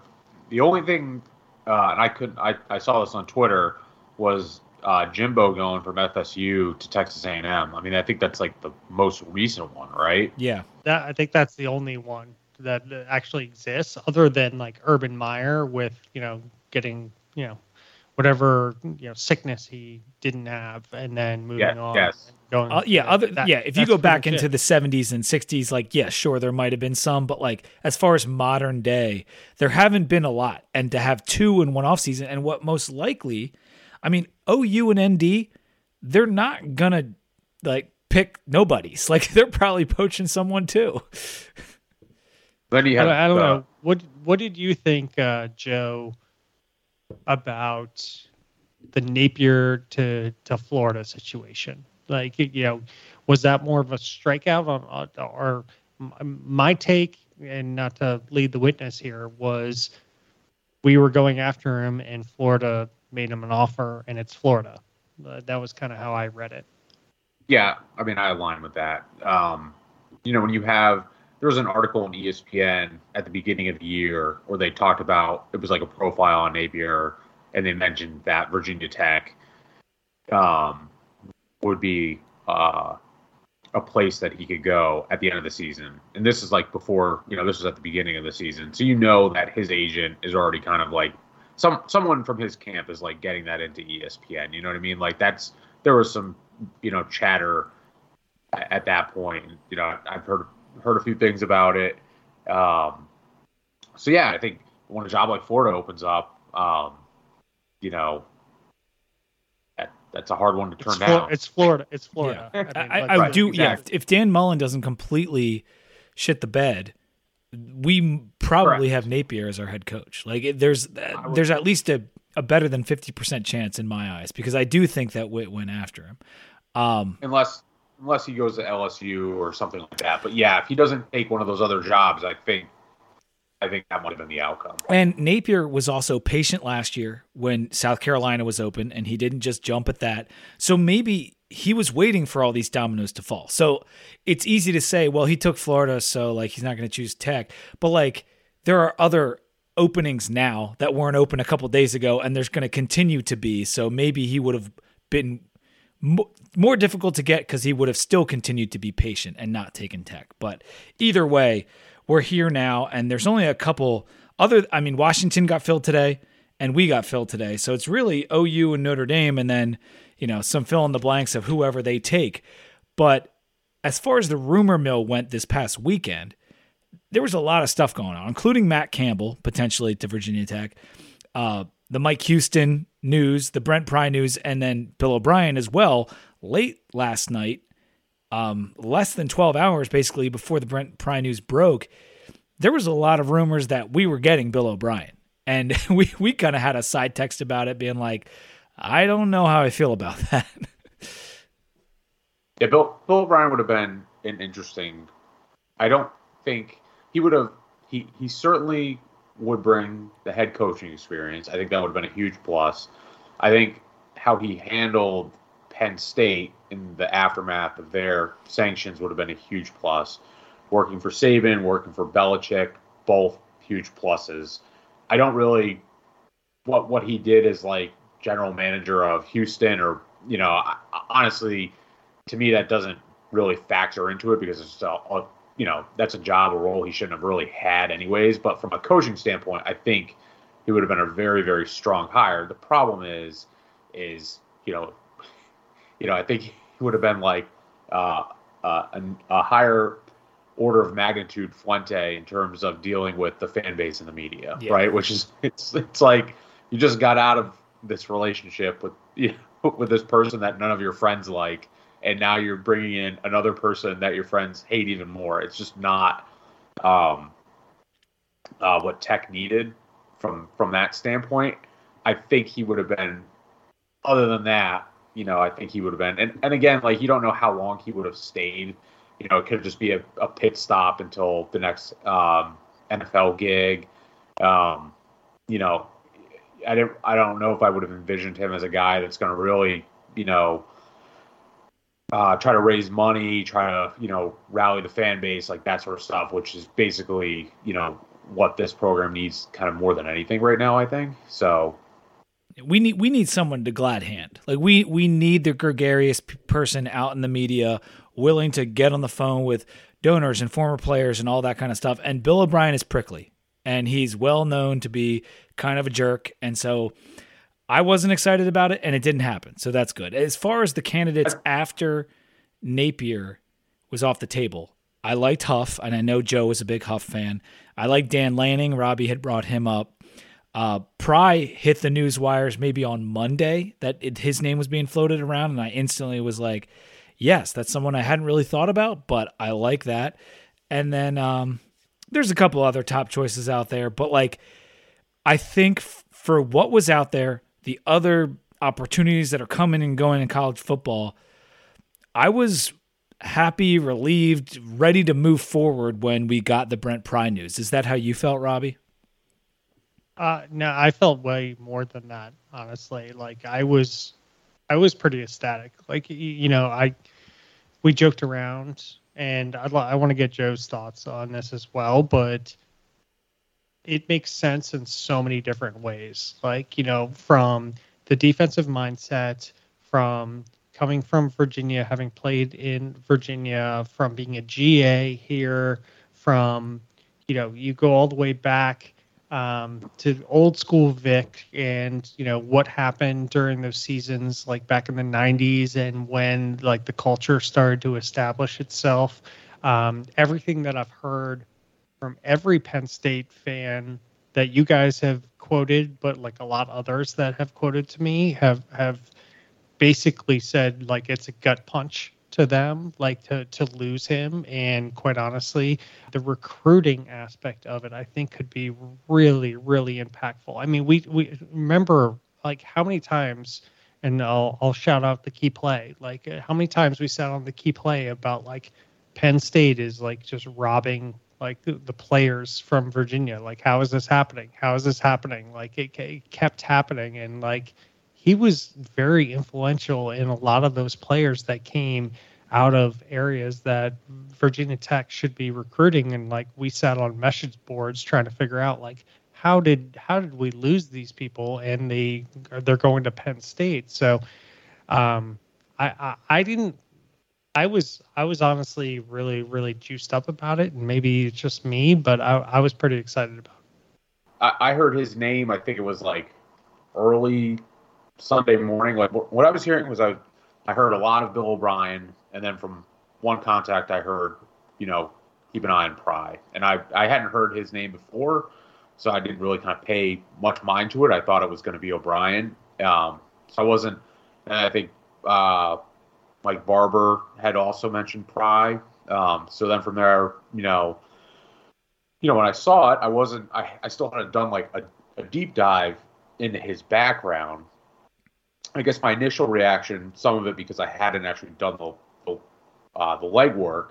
the only thing, uh, and I couldn't, I, I saw this on Twitter, was uh, Jimbo going from FSU to Texas A&M. I mean, I think that's like the most recent one, right? yeah. That I think that's the only one that that actually exists, other than like Urban Meyer with you know getting you know whatever you know sickness he didn't have, and then moving Yeah, on. yes. Going, Uh, yeah, other that- yeah. If you go back into it. the '70s and '60s, like yeah, sure, there might have been some, but like as far as modern day, there haven't been a lot. And to have two in one off season, and what most likely, I mean, OU and ND, they're not gonna like pick nobodies. Like they're probably poaching someone too. Then you I don't, I don't uh, know. What What did you think, uh, Joe, about the Napier to to Florida situation? Like, you know, was that more of a strikeout on, on or my take, and not to lead the witness here, was we were going after him, and Florida made him an offer, and it's Florida. Uh, that was kind of how I read it. Yeah, I mean, I align with that. Um, you know, when you have there was an article on ESPN at the beginning of the year where they talked about it was like a profile on Napier, and they mentioned that Virginia Tech um, would be uh, a place that he could go at the end of the season. And this is like before, you know, this was at the beginning of the season, so you know that his agent is already kind of like some someone from his camp is like getting that into ESPN. You know what I mean? Like that's there was some you know chatter at that point. You know, I've heard heard a few things about it. Um, so yeah, I think when a job like Florida opens up, um, you know, that, that's a hard one to turn It's, Flor- down. it's Florida. It's Florida. I, mean, I, I Right, do. Yeah, exactly. if, if Dan Mullen doesn't completely shit the bed, we probably Correct. have Napier as our head coach. Like there's there's at least a, a better than fifty percent chance in my eyes because I do think that Whit went after him. Um, unless unless he goes to LSU or something like that. But yeah, if he doesn't take one of those other jobs, I think I think that might have been the outcome. And Napier was also patient last year when South Carolina was open, and he didn't just jump at that. So maybe he was waiting for all these dominoes to fall. So it's easy to say, well, he took Florida, so like he's not going to choose Tech. But like there are other openings now that weren't open a couple days ago, and there's going to continue to be. So maybe he would have been more difficult to get because he would have still continued to be patient and not taken Tech. But either way, we're here now, and there's only a couple other. I mean, Washington got filled today, and we got filled today. So it's really OU and Notre Dame, and then you know some fill in the blanks of whoever they take. But as far as the rumor mill went this past weekend, there was a lot of stuff going on, including Matt Campbell potentially to Virginia Tech, uh, the Mike Houston news, the Brent Pry news, and then Bill O'Brien as well. Late last night, um, less than 12 hours basically before the Brent Pry news broke, there was a lot of rumors that we were getting Bill O'Brien. And we, we kind of had a side text about it being like, I don't know how I feel about that. yeah, Bill, Bill O'Brien would have been an interesting. I don't think he would have. He, he certainly would bring the head coaching experience. I think that would have been a huge plus. I think how he handled Penn State in the aftermath of their sanctions would have been a huge plus. Working for Saban, working for Belichick, both huge pluses. I don't really what what he did is like general manager of Houston or you know honestly to me that doesn't really factor into it because it's a, a you know that's a job a role he shouldn't have really had anyways but from a coaching standpoint I think he would have been a very very strong hire the problem is is you know you know, I think he would have been like uh, uh, a, a, higher order of magnitude Fuente in terms of dealing with the fan base and the media, yeah. right? Which is it's it's like you just got out of this relationship with you know, with this person that none of your friends like, and now you're bringing in another person that your friends hate even more. It's just not um, uh, what Tech needed from from that standpoint. I think he would have been. Other than that, you know, I think he would have been. And, and again, like you don't know how long he would have stayed. You know, it could just be a, a pit stop until the next um, NFL gig. Um, you know, I didn't. I don't know if I would have envisioned him as a guy that's going to really, you know, uh, try to raise money, try to, you know, rally the fan base, like that sort of stuff, which is basically, you know, what this program needs kind of more than anything right now. I think so. We need we need someone to glad hand. Like we we need the gregarious person out in the media willing to get on the phone with donors and former players and all that kind of stuff. And Bill O'Brien is prickly and he's well known to be kind of a jerk. And so I wasn't excited about it and it didn't happen. So that's good. As far as the candidates after Napier was off the table, I liked Huff, and I know Joe was a big Huff fan. I like Dan Lanning. Robbie had brought him up. Uh, Pry hit the news wires maybe on Monday that it, his name was being floated around, and I instantly was like, "Yes, that's someone I hadn't really thought about, but I like that." And then um, there's a couple other top choices out there, but like, I think f- for what was out there, the other opportunities that are coming and going in college football, I was happy, relieved, ready to move forward when we got the Brent Pry news. Is that how you felt, Robbie? Uh, no, I felt way more than that. Honestly, like I was, I was pretty ecstatic. Like you know, I we joked around, and I'd I want to get Joe's thoughts on this as well, but it makes sense in so many different ways. Like you know, from the defensive mindset, from coming from Virginia, having played in Virginia, from being a GA here, from you know, you go all the way back um, to old school Vic and you know what happened during those seasons, like back in the '90s, and when like the culture started to establish itself. Um, everything that I've heard from every Penn State fan that you guys have quoted, but like a lot others that have quoted to me have have basically said like it's a gut punch to them, like to to lose him. And quite honestly, the recruiting aspect of it, I think, could be really, really impactful. I mean, we we remember like how many times and I'll I'll shout out the key play. Like uh, how many times we sat on the key play about like Penn State is like just robbing like the, the players from Virginia. Like how is this happening? How is this happening? Like it, it kept happening, and like he was very influential in a lot of those players that came out of areas that Virginia Tech should be recruiting. And like we sat on message boards trying to figure out like how did how did we lose these people? And they they're going to Penn State. So um I, I I didn't I was I was honestly really really juiced up about it. And maybe it's just me but I, I was pretty excited about it. I, I heard his name. I think it was like early Sunday morning like what I was hearing was I I heard a lot of Bill O'Brien and then from one contact I heard, you know, keep an eye on Pry. And I, I hadn't heard his name before, so I didn't really kind of pay much mind to it. I thought it was going to be O'Brien. Um, so I wasn't, and I think uh, Barber had also mentioned Pry. Um, so then from there, you know, you know, when I saw it, I wasn't, I, I still hadn't done like a, a deep dive into his background. I guess my initial reaction, some of it because I hadn't actually done the the, uh, the legwork,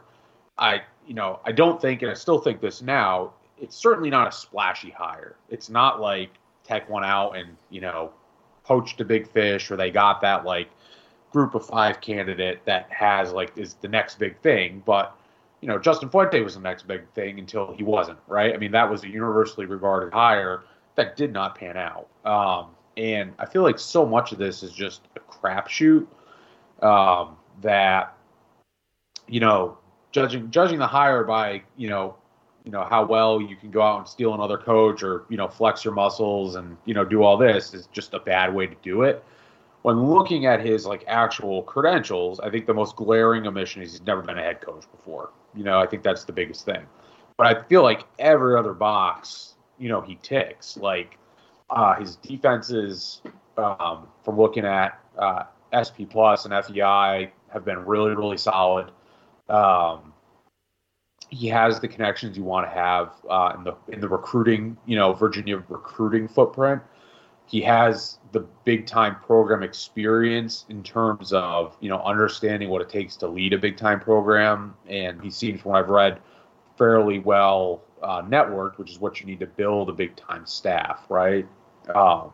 I you know I don't think, and I still think this now. It's certainly not a splashy hire. It's not like Tech went out and you know poached a big fish, or they got that like group of five candidate that has like is the next big thing. But you know Justin Fuente was the next big thing until he wasn't. Right? I mean that was a universally regarded hire that did not pan out. Um, and I feel like so much of this is just a crapshoot um, that you know judging judging the hire by you know you know how well you can go out and steal another coach or you know flex your muscles and you know do all this is just a bad way to do it. When looking at his like actual credentials, I think the most glaring omission is he's never been a head coach before. You know, I think that's the biggest thing. But I feel like every other box, you know, he ticks. Like uh, his defenses, um, from looking at uh, SP Plus and FEI, have been really, really solid. Um, he has the connections you want to have uh, in the in the recruiting, you know, Virginia recruiting footprint. He has the big time program experience in terms of you know understanding what it takes to lead a big time program, and he seems, from what I've read, fairly well uh, networked, which is what you need to build a big time staff, right? Um,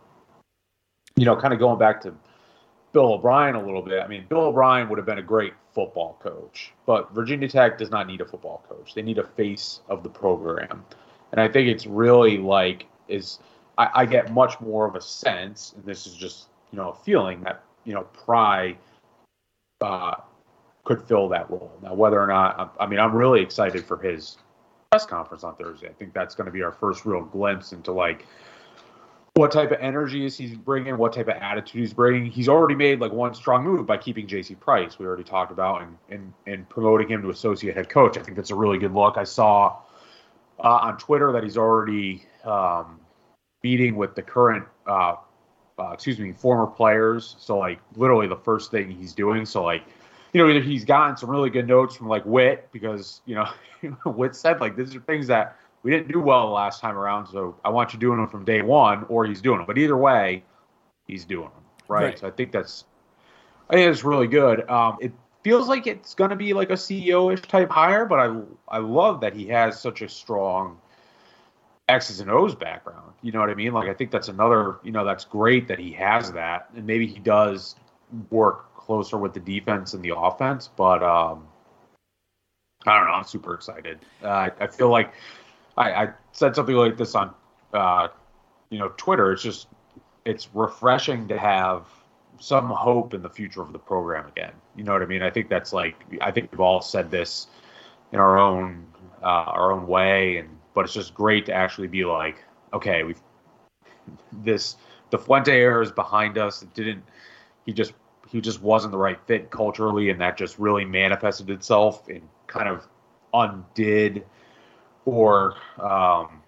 you know, kind of going back to Bill O'Brien a little bit. I mean, Bill O'Brien would have been a great football coach, but Virginia Tech does not need a football coach. They need a face of the program, and I think it's really like is I, I get much more of a sense, and this is just you know a feeling that you know Pry uh, could fill that role. Now, whether or not I, I mean, I'm really excited for his press conference on Thursday. I think that's going to be our first real glimpse into like what type of energy is he bringing, what type of attitude he's bringing. He's already made like one strong move by keeping J.C. Price. We already talked about and and and promoting him to associate head coach. I think that's a really good look. I saw uh, on Twitter that he's already um, meeting with the current, uh, uh, excuse me, former players. So like literally the first thing he's doing. So like you know, either he's gotten some really good notes from like Whit because you know Whit said like these are things that we didn't do well the last time around, so I want you doing them from day one, or he's doing them. But either way, he's doing them right. right. So I think that's I think it's really good. Um, it feels like it's going to be like a CEO-ish type hire, but I I love that he has such a strong X's and O's background. You know what I mean? Like I think that's another, you know, that's great that he has that, and maybe he does work closer with the defense and the offense. But um, I don't know. I'm super excited. Uh, I feel like I, I, said something like this on, uh, you know, Twitter. It's just it's refreshing to have some hope in the future of the program again. You know what I mean? I think that's like I think we've all said this in our own uh, our own way, and but it's just great to actually be like, okay, we've this the Fuente era is behind us. It didn't. He just he just wasn't the right fit culturally, and that just really manifested itself and kind of undid or um,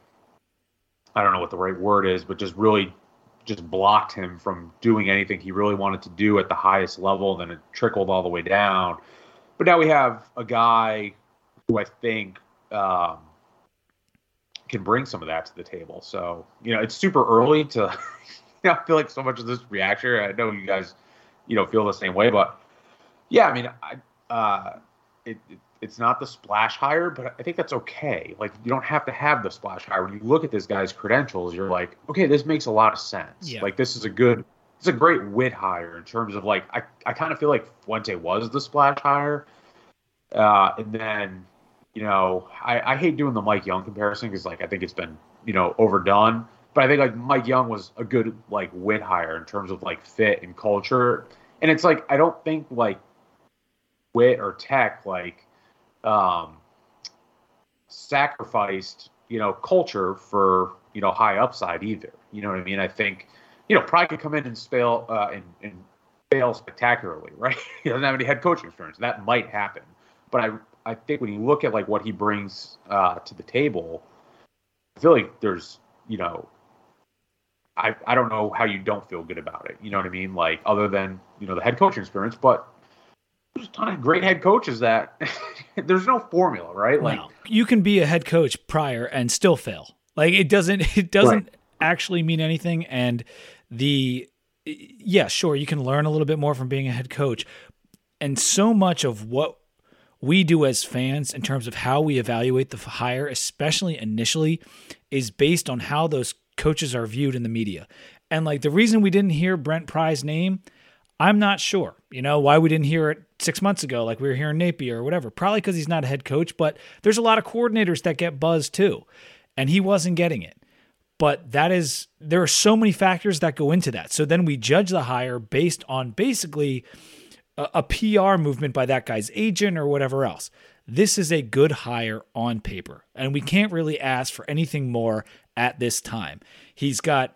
I don't know what the right word is, but just really just blocked him from doing anything he really wanted to do at the highest level. Then it trickled all the way down. But now we have a guy who I think um, can bring some of that to the table. So you know, it's super early to. I feel like so much of this reaction. I know you guys you know, feel the same way. But yeah, I mean, I, uh, it, it, it's not the splash hire, but I think that's okay. Like you don't have to have the splash hire. When you look at this guy's credentials, you're like, okay, this makes a lot of sense. Yeah. Like this is a good, it's a great Whit hire in terms of like I, I kind of feel like Fuente was the splash hire, uh, and then you know I, I hate doing the Mike Young comparison because like I think it's been you know overdone. But I think like Mike Young was a good like Whit hire in terms of like fit and culture. And it's like I don't think like Whit or tech like um sacrificed, you know, culture for, you know, high upside either. You know what I mean? I think, you know, Pry could come in and fail uh and, and fail spectacularly, right? he doesn't have any head coaching experience. That might happen. But I I think when you look at like what he brings uh to the table, I feel like there's, you know, I, I don't know how you don't feel good about it. You know what I mean? Like other than you know the head coaching experience, but there's a ton of great head coaches that there's no formula, right? Like No. you can be a head coach prior and still fail. Like it doesn't it doesn't actually mean anything. And the yeah, sure, you can learn a little bit more from being a head coach. And so much of what we do as fans in terms of how we evaluate the hire, especially initially, is based on how those coaches are viewed in the media. And like the reason we didn't hear Brent Pry's name, I'm not sure. You know, why we didn't hear it six months ago, like we were hearing Napier or whatever. Probably because he's not a head coach, but there's a lot of coordinators that get buzzed too. And he wasn't getting it. But that is, there are so many factors that go into that. So then we judge the hire based on basically a, a PR movement by that guy's agent or whatever else. This is a good hire on paper, and we can't really ask for anything more at this time. He's got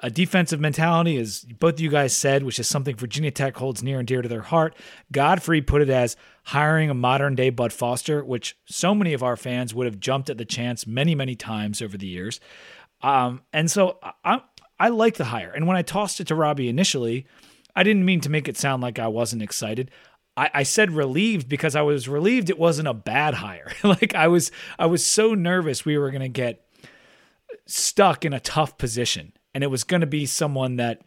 a defensive mentality, as both of you guys said, which is something Virginia Tech holds near and dear to their heart. Godfrey put it as hiring a modern day Bud Foster, which so many of our fans would have jumped at the chance many, many times over the years. Um, and so I, I like the hire. And when I tossed it to Robbie initially, I didn't mean to make it sound like I wasn't excited. I, I said relieved because I was relieved it wasn't a bad hire. like I was, I was so nervous we were going to get stuck in a tough position, and it was going to be someone that,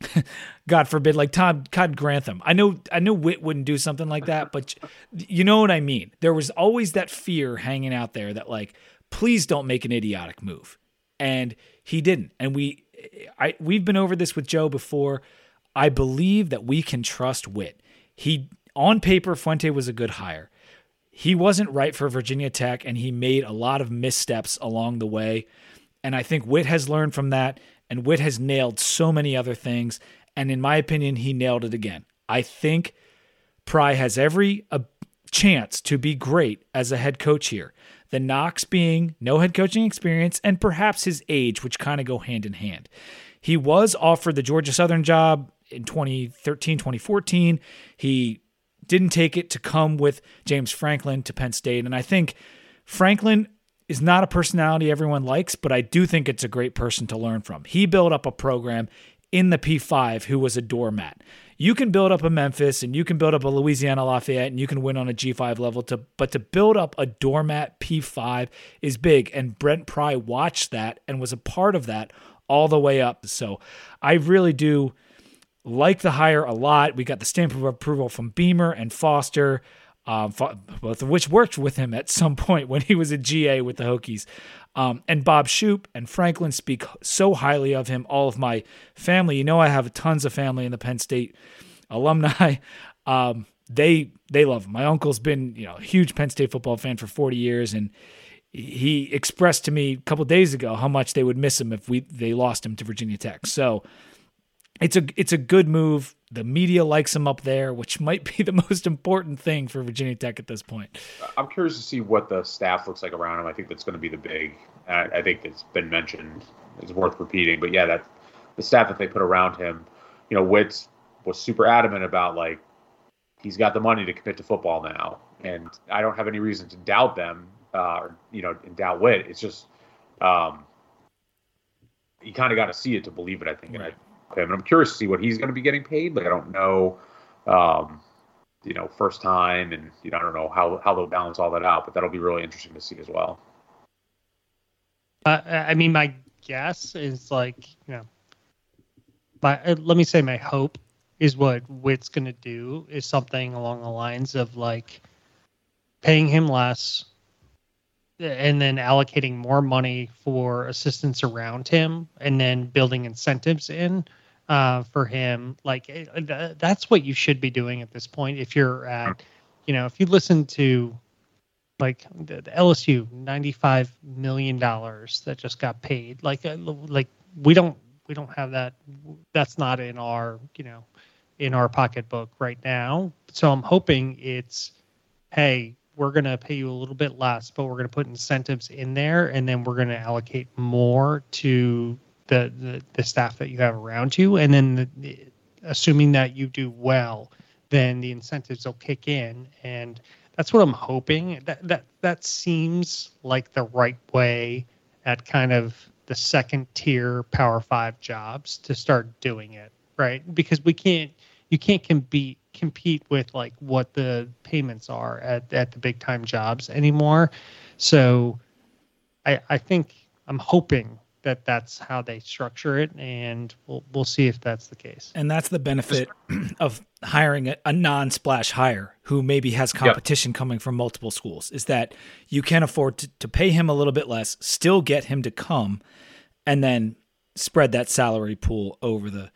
God forbid, like Todd Todd Grantham. I know, I know, Whit wouldn't do something like that, but you know what I mean. There was always that fear hanging out there that, like, please don't make an idiotic move, and he didn't. And we, I, we've been over this with Joe before. I believe that we can trust Whit. He on paper, Fuente was a good hire. He wasn't right for Virginia Tech, and he made a lot of missteps along the way. And I think Whit has learned from that, and Whit has nailed so many other things. And in my opinion, he nailed it again. I think Pry has every uh, chance to be great as a head coach here. The knocks being no head coaching experience and perhaps his age, which kind of go hand in hand. He was offered the Georgia Southern job in 2013, 2014. He didn't take it to come with James Franklin to Penn State. And I think Franklin is not a personality everyone likes, but I do think it's a great person to learn from. He built up a program in the P5 who was a doormat. You can build up a Memphis and you can build up a Louisiana Lafayette and you can win on a G5 level to but to build up a doormat P5 is big and Brent Pry watched that and was a part of that all the way up. So I really do like the hire a lot. We got the stamp of approval from Beamer and Foster, um, both of which worked with him at some point when he was a GA with the Hokies. Um, and Bob Shoop and Franklin speak so highly of him. All of my family, you know, I have tons of family in the Penn State alumni. Um, they they love him. My uncle's been you know a huge Penn State football fan for 40 years, and he expressed to me a couple days ago how much they would miss him if we they lost him to Virginia Tech. So it's a it's a good move. The media likes him up there, which might be the most important thing for Virginia Tech at this point. I'm curious to see what the staff looks like around him. I think that's going to be the big. I, I think it's been mentioned. It's worth repeating, but yeah, that the staff that they put around him. You know, Whit's was super adamant about like he's got the money to commit to football now, and I don't have any reason to doubt them. Uh, or, you know, and doubt Whit. It's just um, you kind of got to see it to believe it. I think, Right. and I him. And I'm curious to see what he's going to be getting paid. Like I don't know, um, you know, first time, and you know, I don't know how how they'll balance all that out. But that'll be really interesting to see as well. Uh, I mean, my guess is like, you know, my uh, let me say my hope is what Whit's going to do is something along the lines of like paying him less and then allocating more money for assistance around him and then building incentives in uh, for him. Like eh, that's what you should be doing at this point if you're at you know if you listen to like the, the lsu 95 million dollars that just got paid. Like uh, like we don't we don't have that. That's not in our you know in our pocketbook right now. So i'm hoping it's hey we're going to pay you a little bit less, but we're going to put incentives in there, and then we're going to allocate more to the, the, the staff that you have around you, and then the, assuming that you do well, then the incentives will kick in, and that's what I'm hoping. That that that seems like the right way at kind of the second tier Power Five jobs to start doing it, right? Because we can't you can't compete compete with like what the payments are at, at the big time jobs anymore. So I, I think I'm hoping that that's how they structure it, and we'll we'll see if that's the case. And that's the benefit of hiring a, a non-splash hire who maybe has competition yep. coming from multiple schools is that you can afford to, to pay him a little bit less, still get him to come, and then spread that salary pool over the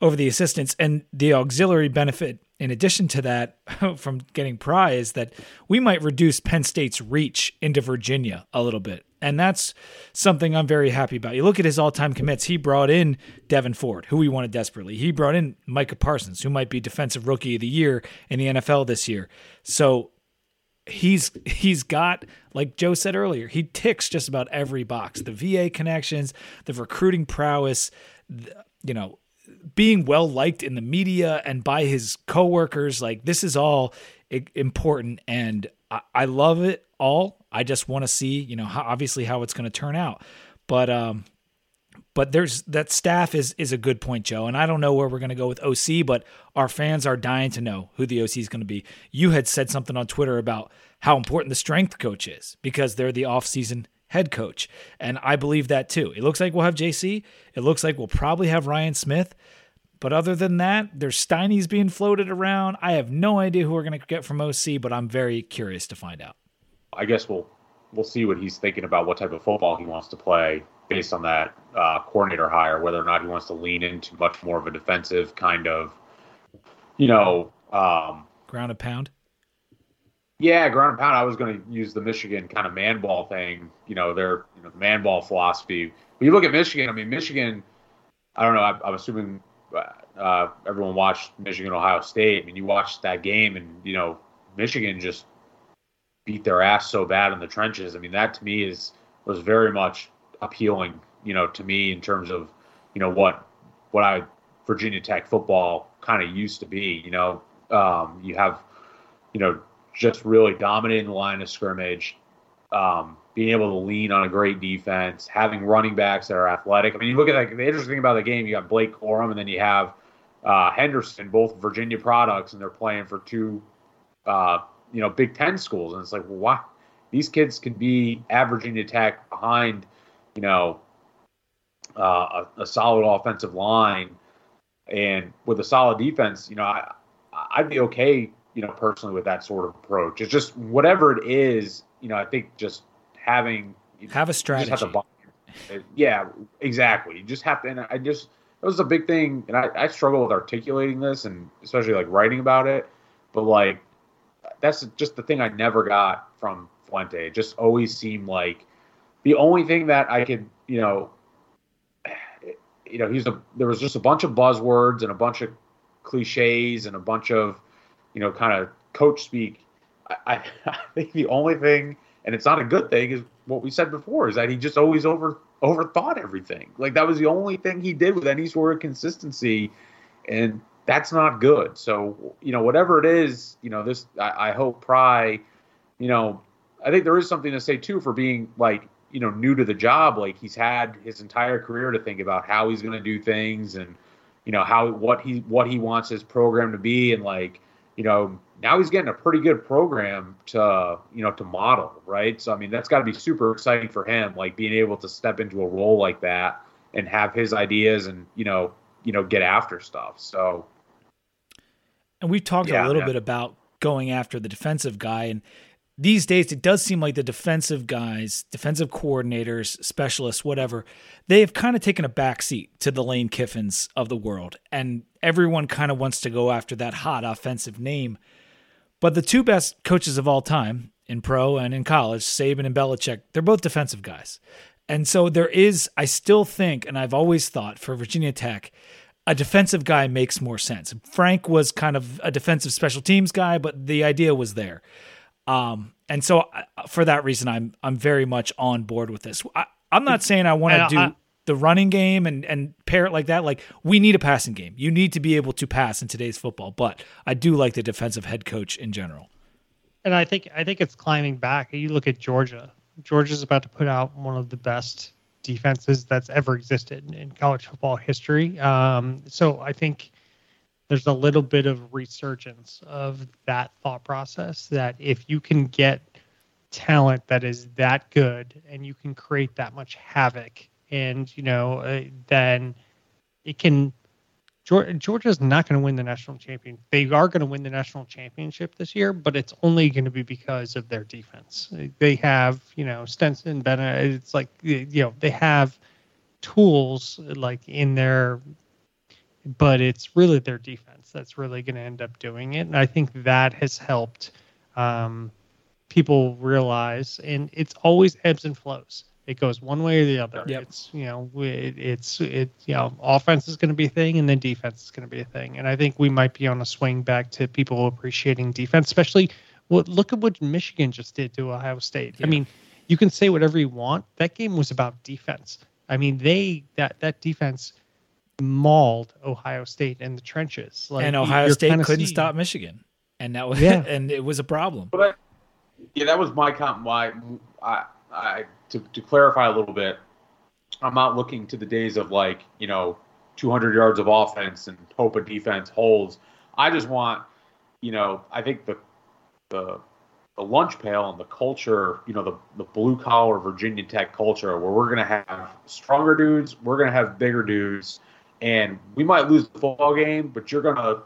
over the assistants. And the auxiliary benefit in addition to that, from getting Pry, is that we might reduce Penn State's reach into Virginia a little bit. And that's something I'm very happy about. You look at his all time commits, he brought in Devyn Ford, who we wanted desperately. He brought in Micah Parsons, who might be defensive rookie of the year in the NFL this year. So he's he's got like Joe said earlier, he ticks just about every box. The VA connections, the recruiting prowess, you know, being well liked in the media and by his coworkers. Like this is all important, and I, I love it all. I just want to see, you know, how, obviously how it's going to turn out. But um, but there's that staff is is a good point, Joe. And I don't know where we're going to go with OC, but our fans are dying to know who the OC is going to be. You had said something on Twitter about how important the strength coach is because they're the offseason head coach. And I believe that too. It looks like we'll have JC. It looks like we'll probably have Ryan Smith. But other than that, there's Steinies being floated around. I have no idea who we're going to get from OC, but I'm very curious to find out. I guess we'll we'll see what he's thinking about what type of football he wants to play based on that uh, coordinator hire, whether or not he wants to lean into much more of a defensive kind of, you know, um, ground and pound. Yeah, ground and pound. I was going to use the Michigan kind of man ball thing. You know, their you know, man ball philosophy. When you look at Michigan, I mean, Michigan. I don't know. I, I'm assuming uh, everyone watched Michigan Ohio State. I mean, you watched that game, and you know Michigan just beat their ass so bad in the trenches. I mean, that to me is was very much appealing. You know, to me in terms of you know what what I Virginia Tech football kind of used to be. You know, um, you have you know just really dominating the line of scrimmage. Um, being able to lean on a great defense, having running backs that are athletic. I mean, you look at like the interesting thing about the game, you got Blake Corum, and then you have uh, Henderson, both Virginia products, and they're playing for two, uh, you know, Big Ten schools, and it's like, well, why? These kids can be averaging Tech behind, you know, uh, a, a, solid offensive line, and with a solid defense, you know, I, I'd be okay, you know, personally with that sort of approach. It's just whatever it is, you know, I think just having have a strategy. Have to, yeah, exactly. You just have to. And I just it was a big thing, and I, I struggle with articulating this, and especially like writing about it. But like, that's just the thing I never got from Fuente. It just always seemed like the only thing that I could, you know, you know, he's a there was just a bunch of buzzwords and a bunch of cliches and a bunch of, you know, kind of coach speak. I, I, think the only thing and it's not a good thing is what we said before is that he just always over overthought everything. Like that was the only thing he did with any sort of consistency and that's not good. So you know whatever it is you know this i, I hope pry you know i think there is something to say too for being like you know new to the job. Like he's had his entire career to think about how he's going to do things and you know how what he what he wants his program to be and like you know now he's getting a pretty good program to you know to model right so i mean that's got to be super exciting for him like being able to step into a role like that and have his ideas and you know you know get after stuff so And we've talked Yeah, a little yeah. bit about going after the defensive guy. And these days, it does seem like the defensive guys, defensive coordinators, specialists, whatever, they have kind of taken a backseat to the Lane Kiffins of the world. And everyone kind of wants to go after that hot offensive name. But the two best coaches of all time in pro and in college, Saban and Belichick, they're both defensive guys. And so there is, I still think, and I've always thought for Virginia Tech, a defensive guy makes more sense. Frank was kind of a defensive special teams guy, but the idea was there. Um, and so uh, for that reason, I'm I'm very much on board with this. I, I'm not saying I want to do I- the running game and and pair it like that. Like we need a passing game. You need to be able to pass in today's football. But I do like the defensive head coach in general. and I think I think it's climbing back. You look at Georgia. Georgia's about to put out one of the best defenses that's ever existed in college football history. Um, so I think there's a little bit of resurgence of that thought process that if you can get talent that is that good and you can create that much havoc and you know uh, then it can Geor- Georgia's not going to win the national champion. They are going to win the national championship this year, but it's only going to be because of their defense. They have, you know, Stetson, Bennett. It's like, you know, they have tools like in their, but it's really their defense that's really going to end up doing it. And I think that has helped um, people realize, and it's always ebbs and flows. It goes one way or the other. Yep. It's you know it, it's it you know offense is going to be a thing and then defense is going to be a thing. And I think we might be on a swing back to people appreciating defense, especially what look at what Michigan just did to Ohio State. I mean, you can say whatever you want. That game was about defense. I mean, they that that defense mauled Ohio State in the trenches. Like, and Ohio State kinda couldn't seeing- stop Michigan, and that was Yeah. and it was a problem. But I, yeah, that was my comp. My, I, I to, to clarify a little bit, I'm not looking to the days of like you know 200 yards of offense and hope a defense holds. I just want, you know, I think the the the lunch pail and the culture, you know, the the blue collar Virginia Tech culture, where we're gonna have stronger dudes, we're gonna have bigger dudes, and we might lose the football game, but you're gonna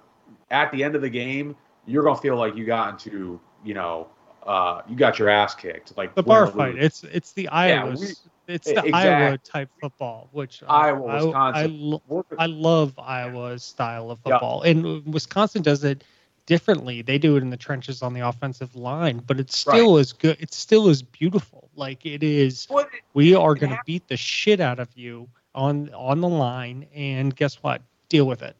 at the end of the game, you're gonna feel like you got into, you know, uh, you got your ass kicked, like the bar fight. It's it's the Iowa. we- it's the exact- Iowa type football, which I- Iowa, I, I, Wisconsin. lo- I love Iowa's style of Yeah. football, and Wisconsin does it differently. They do it in the trenches on the offensive line, but it's still as good. It's still as beautiful. Like it is. What- We are going to beat the shit out of you on on the line, and guess what? Deal with it.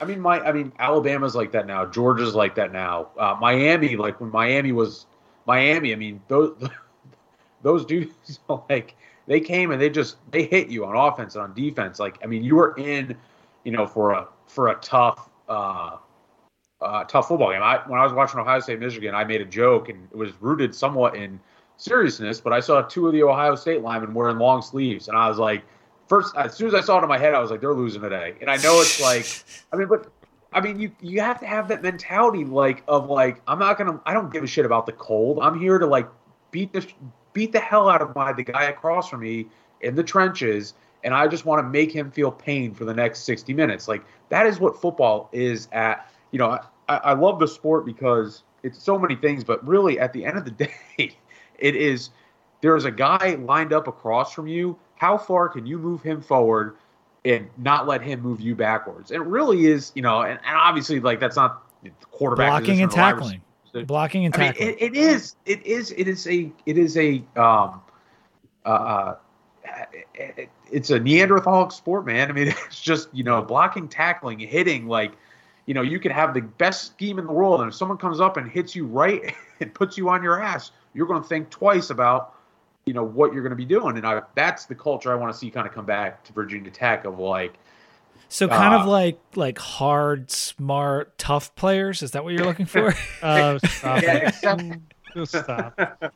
I mean, my, I mean, Alabama's like that now. Georgia's like that now. Uh, Miami, like when Miami was Miami, I mean, those those dudes, like they came and they just they hit you on offense and on defense. Like, I mean, you were in, you know, for a for a tough, uh, uh, tough football game. I when I was watching Ohio State Michigan, I made a joke and it was rooted somewhat in seriousness, but I saw two of the Ohio State linemen wearing long sleeves, and I was like, first as soon as I saw it in my head, I was like, they're losing today. And I know it's like, I mean, but I mean, you you have to have that mentality, like of like, I'm not gonna, I don't give a shit about the cold. I'm here to like beat the beat the hell out of my the guy across from me in the trenches, and I just want to make him feel pain for the next 60 minutes. Like that is what football is at. You know, I, I love the sport because it's so many things, but really at the end of the day, it is there's a guy lined up across from you. How far can you move him forward and not let him move you backwards? It really is, you know, and, and obviously like that's not quarterback Blocking and tackling, blocking and I mean, tackling. it, it is. It is. It is a. It is a. Um, uh, it, it's a Neanderthal sport, man. I mean, it's just you know blocking, tackling, hitting. Like, you know, you can have the best scheme in the world, and if someone comes up and hits you right and puts you on your ass, you're going to think twice about you know what you're going to be doing. And I, that's the culture I want to see kind of come back to Virginia Tech of like. so kind of uh, like like hard, smart, tough players. Is that what you're looking for? Oh, stop Yeah, it. except- Just stop.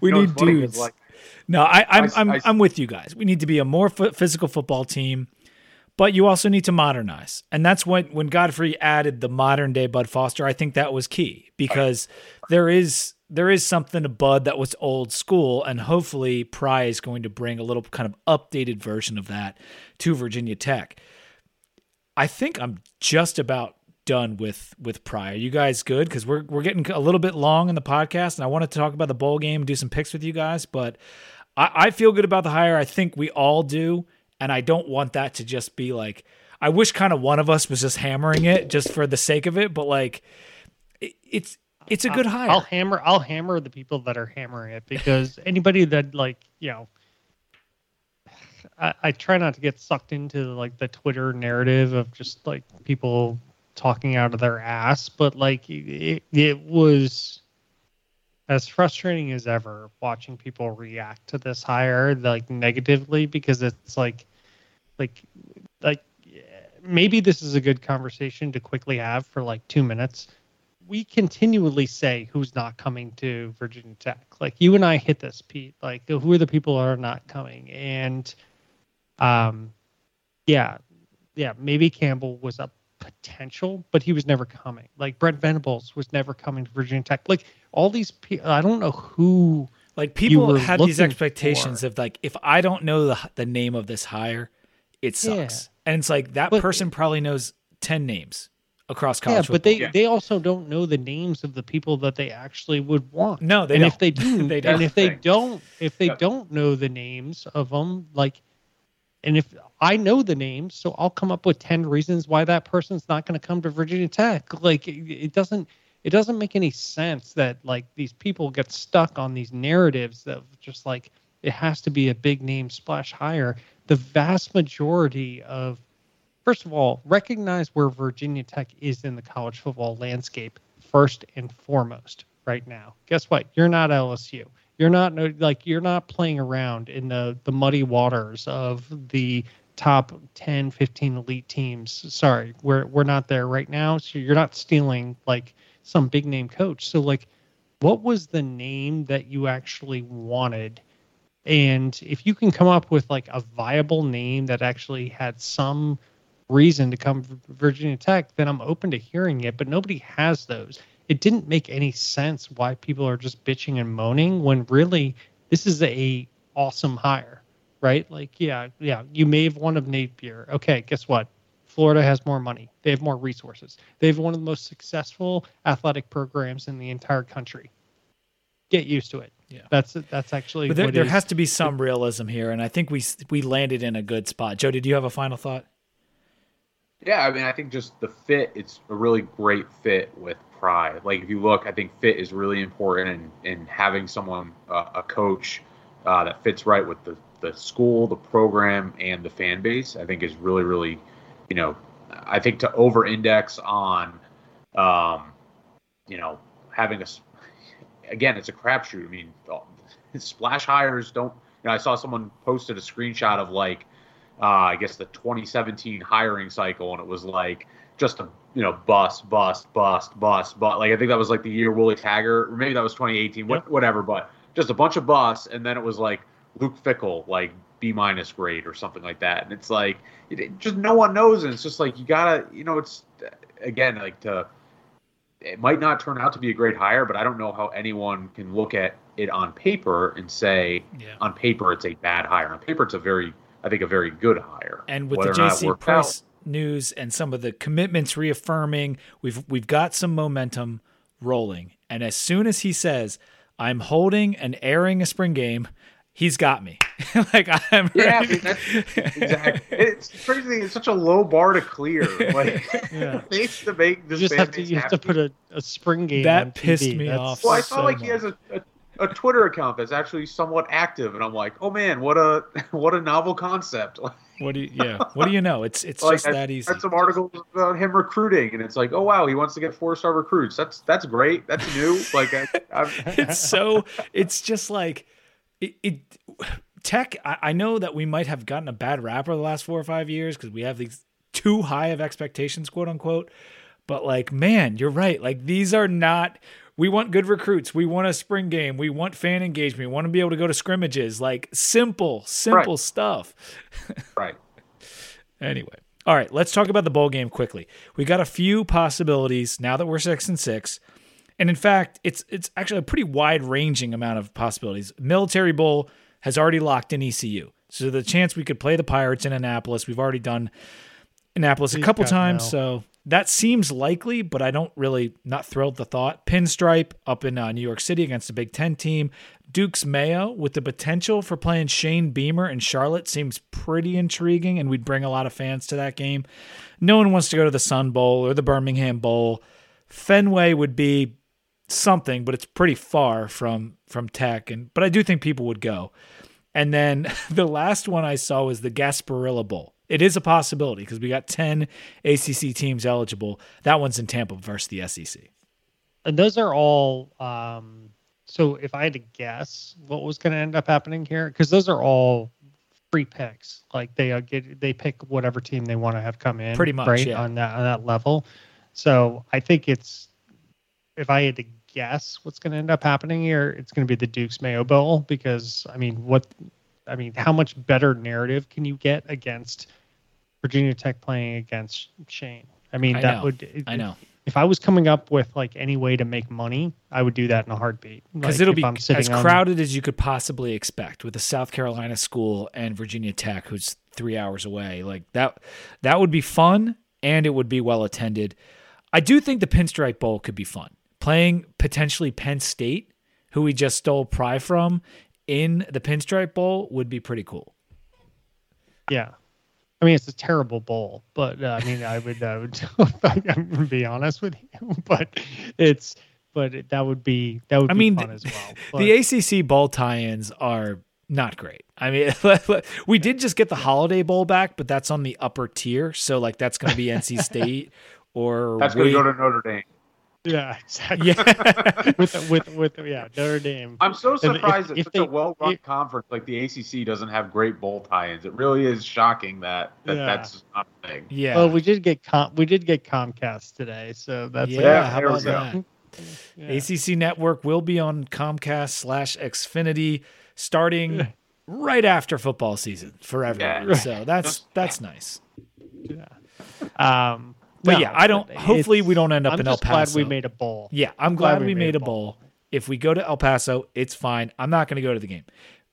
we You know, need it's dudes. Like, No, I, I'm I- I'm I- I'm with you guys. We need to be a more f- physical football team, but you also need to modernize, and that's when when Godfrey added the modern day Bud Foster. I think that was key because there is there is something to Bud that was old school, and hopefully Pry is going to bring a little kind of updated version of that to Virginia Tech. I think I'm just about done with with Pry. Are you guys good? Because we're we're getting a little bit long in the podcast, and I wanted to talk about the bowl game do some picks with you guys. But I, I feel good about the hire. I think we all do, and I don't want that to just be like. I wish kind of one of us was just hammering it just for the sake of it, but like, it, it's it's a good I'll, hire. I'll hammer. I'll hammer the people that are hammering it because anybody that like you know. I, I try not to get sucked into like the Twitter narrative of just like people talking out of their ass, but like it, it was as frustrating as ever watching people react to this hire like negatively because it's like like like maybe this is a good conversation to quickly have for like two minutes we continually say who's not coming to virginia tech like you and i hit this pete like who are the people that are not coming and um yeah yeah maybe campbell was a potential but he was never coming like Brent Venables was never coming to virginia tech like all these people i don't know who Like people have these expectations for. of like if I don't know the the name of this hire, it sucks. Yeah. And it's like that But- person probably knows 10 names across yeah college but football. they they also don't know the names of the people that they actually would want No, they and don't. if they do They don't. And if they Thing. don't if they Yep. don't know the names of them like and if i know the names so i'll come up with 10 reasons why that person's not going to come to virginia tech like it, it doesn't it doesn't make any sense that like these people get stuck on these narratives of just like it has to be a big name splash hire the vast majority of first of all, recognize where Virginia Tech is in the college football landscape first and foremost right now. Guess what? You're not LSU. You're not like you're not playing around in the the muddy waters of the top 10, 15 elite teams. Sorry, we're we're not there right now. So you're not stealing like some big name coach. So like what was the name that you actually wanted? And if you can come up with like a viable name that actually had some reason to come to Virginia Tech, then I'm open to hearing it. But nobody has those. It didn't make any sense why people are just bitching and moaning when really this is a awesome hire, right? Like, yeah, yeah, you may have one of Napier. Okay, guess what? Florida has more money. They have more resources. They have one of the most successful athletic programs in the entire country. Get used to it. Yeah. that's that's actually but there, there has to be some realism here and I think we we landed in a good spot. Joe, did you have a final thought? Yeah, I mean, I think just the fit, it's a really great fit with Pry. Like, if you look, I think fit is really important in, in having someone, uh, a coach uh, that fits right with the, the school, the program, and the fan base, I think is really, really, you know, I think to over index on, um, you know, having a, again, it's a crapshoot. I mean, splash hires don't, you know, I saw someone posted a screenshot of like, uh, I guess the 2017 hiring cycle, and it was like just a you know bust, bust, bust, bust, but like I think that was like the year Willie Taggart, or maybe that was 2018, what, whatever, but just a bunch of busts, and then it was like Luke Fickell, like B minus grade or something like that, and it's like it, it just no one knows, and it's just like you gotta, you know, it's again like to. It might not turn out to be a great hire, but I don't know how anyone can look at it on paper and say, Yeah. on paper it's a bad hire. On paper it's a very, I think, a very good hire. And with Whether the or not JC worked Price news and some of the commitments reaffirming, we've we've got some momentum rolling. And as soon as he says, "I'm holding and airing a spring game," he's got me. like I'm Yeah, ready. that's exactly. It's crazy. It's such a low bar to clear. Like, Yeah. needs to make You just have to you have to put a, a spring game. That on pissed TV. me That's off Well, I so saw like he has a, a, a Twitter account that's actually somewhat active, and I'm like, oh man, what a what a novel concept. What do you, yeah? What do you know? It's it's like, just I that easy. read some articles about him recruiting, and it's like, oh wow, he wants to get four star recruits. That's that's great. That's new. like, I, it's so it's just like it, it tech I, I know that we might have gotten a bad rap over the last four or five years because we have these too high of expectations quote unquote but like man you're right like these are not we want good recruits we want a spring game we want fan engagement we want to be able to go to scrimmages like simple simple stuff right. Anyway, all right, let's talk about the bowl game quickly. We got a few possibilities now that we're six and six, and in fact, it's it's actually a pretty wide ranging amount of possibilities. Military Bowl has already locked in ECU, so the chance we could play the Pirates in Annapolis. We've already done Annapolis a couple times, no. so that seems likely, but I don't really not thrilled the thought. Pinstripe up in uh, New York City against a Big Ten team. Duke's Mayo with the potential for playing Shane Beamer and Charlotte seems pretty intriguing, and we'd bring a lot of fans to that game. No one wants to go to the Sun Bowl or the Birmingham Bowl. Fenway would be something, but it's pretty far from from Tech, and but I do think people would go. And then the last one I saw was the Gasparilla Bowl. It is a possibility because we got 10 ACC teams eligible. That one's in Tampa versus the SEC. And those are all. Um, so if I had to guess what was going to end up happening here, because those are all free picks. Like they uh, get they pick whatever team they want to have come in. Pretty much, right yeah. on that on that level. So I think it's if I had to guess what's going to end up happening here, it's going to be the Duke's Mayo Bowl because I mean, what I mean, how much better narrative can you get against Virginia Tech playing against Shane? I mean, I that know. would I know. If I was coming up with like any way to make money, I would do that in a heartbeat. Because Like, it'll be as on- crowded as you could possibly expect with a South Carolina school and Virginia Tech, who's three hours away. Like that, that would be fun and it would be well attended. I do think the Pinstripe Bowl could be fun. Playing potentially Penn State, who we just stole Pry from, in the Pinstripe Bowl would be pretty cool. Yeah. I mean, it's a terrible bowl, but uh, I mean, I would, I would, I'm gonna be honest with you, but it's, but it, that would be, that would I be mean, fun the- as well. But, The ACC bowl tie-ins are not great. I mean, we did just get the Holiday Bowl back, but that's on the upper tier, so like that's going to be NC State or That's going to go to Notre Dame. Yeah, exactly. yeah. with, with, with, yeah, Notre Dame. I'm so surprised if that such they- a well-run if- conference like the ACC doesn't have great bowl tie-ins. It really is shocking that, that Yeah. that's not a thing. yeah. Well, we did get com, we did get Comcast today, so that's yeah, Yeah, how there we about go. that? yeah. ACC Network will be on Comcast slash Xfinity starting right after football season for everyone. Yeah. So that's that's nice. Yeah. Um, But no, yeah, I don't. Hopefully, we don't end up I'm in El just glad Paso. we made a bowl. Yeah, I'm glad, we made a bowl. If we go to El Paso, it's fine. I'm not going to go to the game.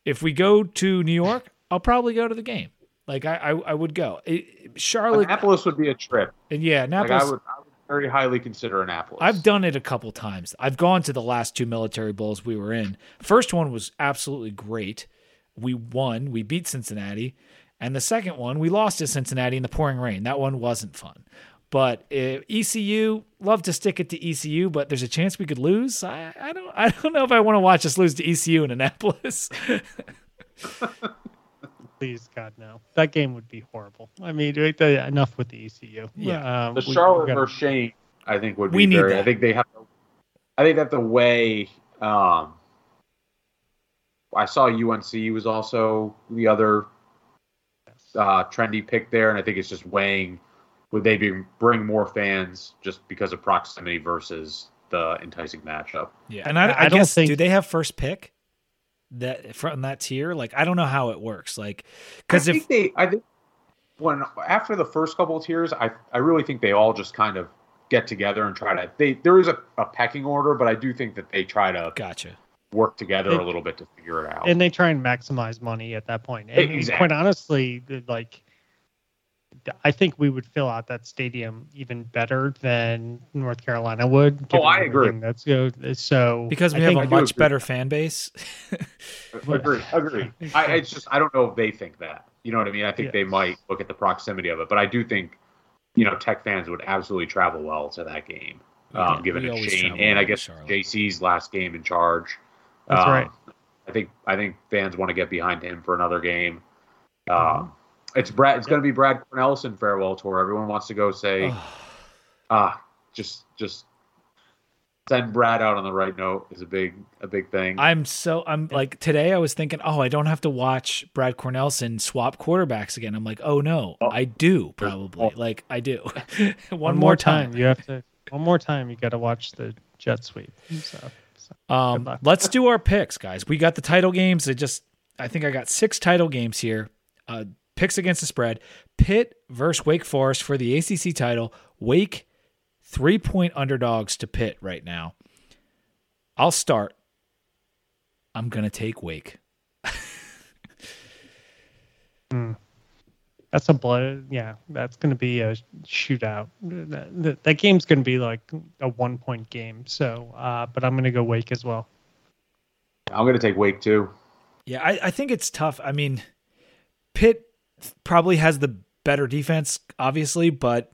If we go to New York, I'll probably go to the game. Like I, I, I would go. It, Charlotte, Annapolis would be a trip. and yeah, Like Annapolis. I would, I would very highly consider Annapolis. I've done it a couple times. I've gone to the last two military bowls we were in. First one was absolutely great. We won. We beat Cincinnati. And the second one, we lost to Cincinnati in the pouring rain. That one wasn't fun. But uh, ECU, love to stick it to ECU, but there's a chance we could lose. I, I don't I don't know if I want to watch us lose to ECU in Annapolis. Please, God, no. That game would be horrible. I mean, wait, the- enough with the ECU. Yeah. Um, the Charlotte we gotta- versus Shane, I think would be We need that. I think they have. To, I think that the way um, I saw UNC was also the other uh, trendy pick there, and I think it's just weighing would they be bring more fans just because of proximity versus the enticing matchup. Yeah, and I, I- I, I don't guess think- do they have first pick that from that tier? Like I don't know how it works. Like because I if think they, I think when after the first couple of tiers, I I really think they all just kind of get together and try to. They there is a, a pecking order, but I do think that they try to gotcha. work together It- a little bit to figure it out. and they try and maximize money at that point. And Exactly. quite honestly, like I think we would fill out that stadium even better than North Carolina would. Oh, I agree. everything That's good. So Because we I have think a I much agree. better fan base. agree, agree. I, it's just I don't know if they think that. You know what I mean? I think they might look at the proximity of it, but I do think, you know, Tech fans would absolutely travel well to that game, um, We- given we it's Shane and I guess Charlotte. JC's last game in charge. That's Um, right. I think I think fans want to get behind him for another game. Mm-hmm. Um, it's Brad. It's going to be Brad Cornelsen farewell tour. Everyone wants to go say, ah, just just send Brad out on the right note is a big a big thing. I'm so I'm like today I was thinking, oh, I don't have to watch Brad Cornelsen swap quarterbacks again. I'm like, oh no, Oh. I do probably. Like I do. One, one, more time. You have to. One more time. You got to watch the jet sweep. So, so Um, let's do our picks, guys. We got the title games. It just I think I got six title games here. Uh, picks against the spread. Pitt versus Wake Forest for the ACC title. Wake three point underdogs to Pitt right now. I'll start. I'm gonna take Wake. I That's a blood. Yeah, that's going to be a shootout. That, that, that game's going to be like a one point game. So, uh, but I'm going to go Wake as well. I'm going to take Wake too. Yeah, I, I think it's tough. I mean, Pitt probably has the better defense, obviously, but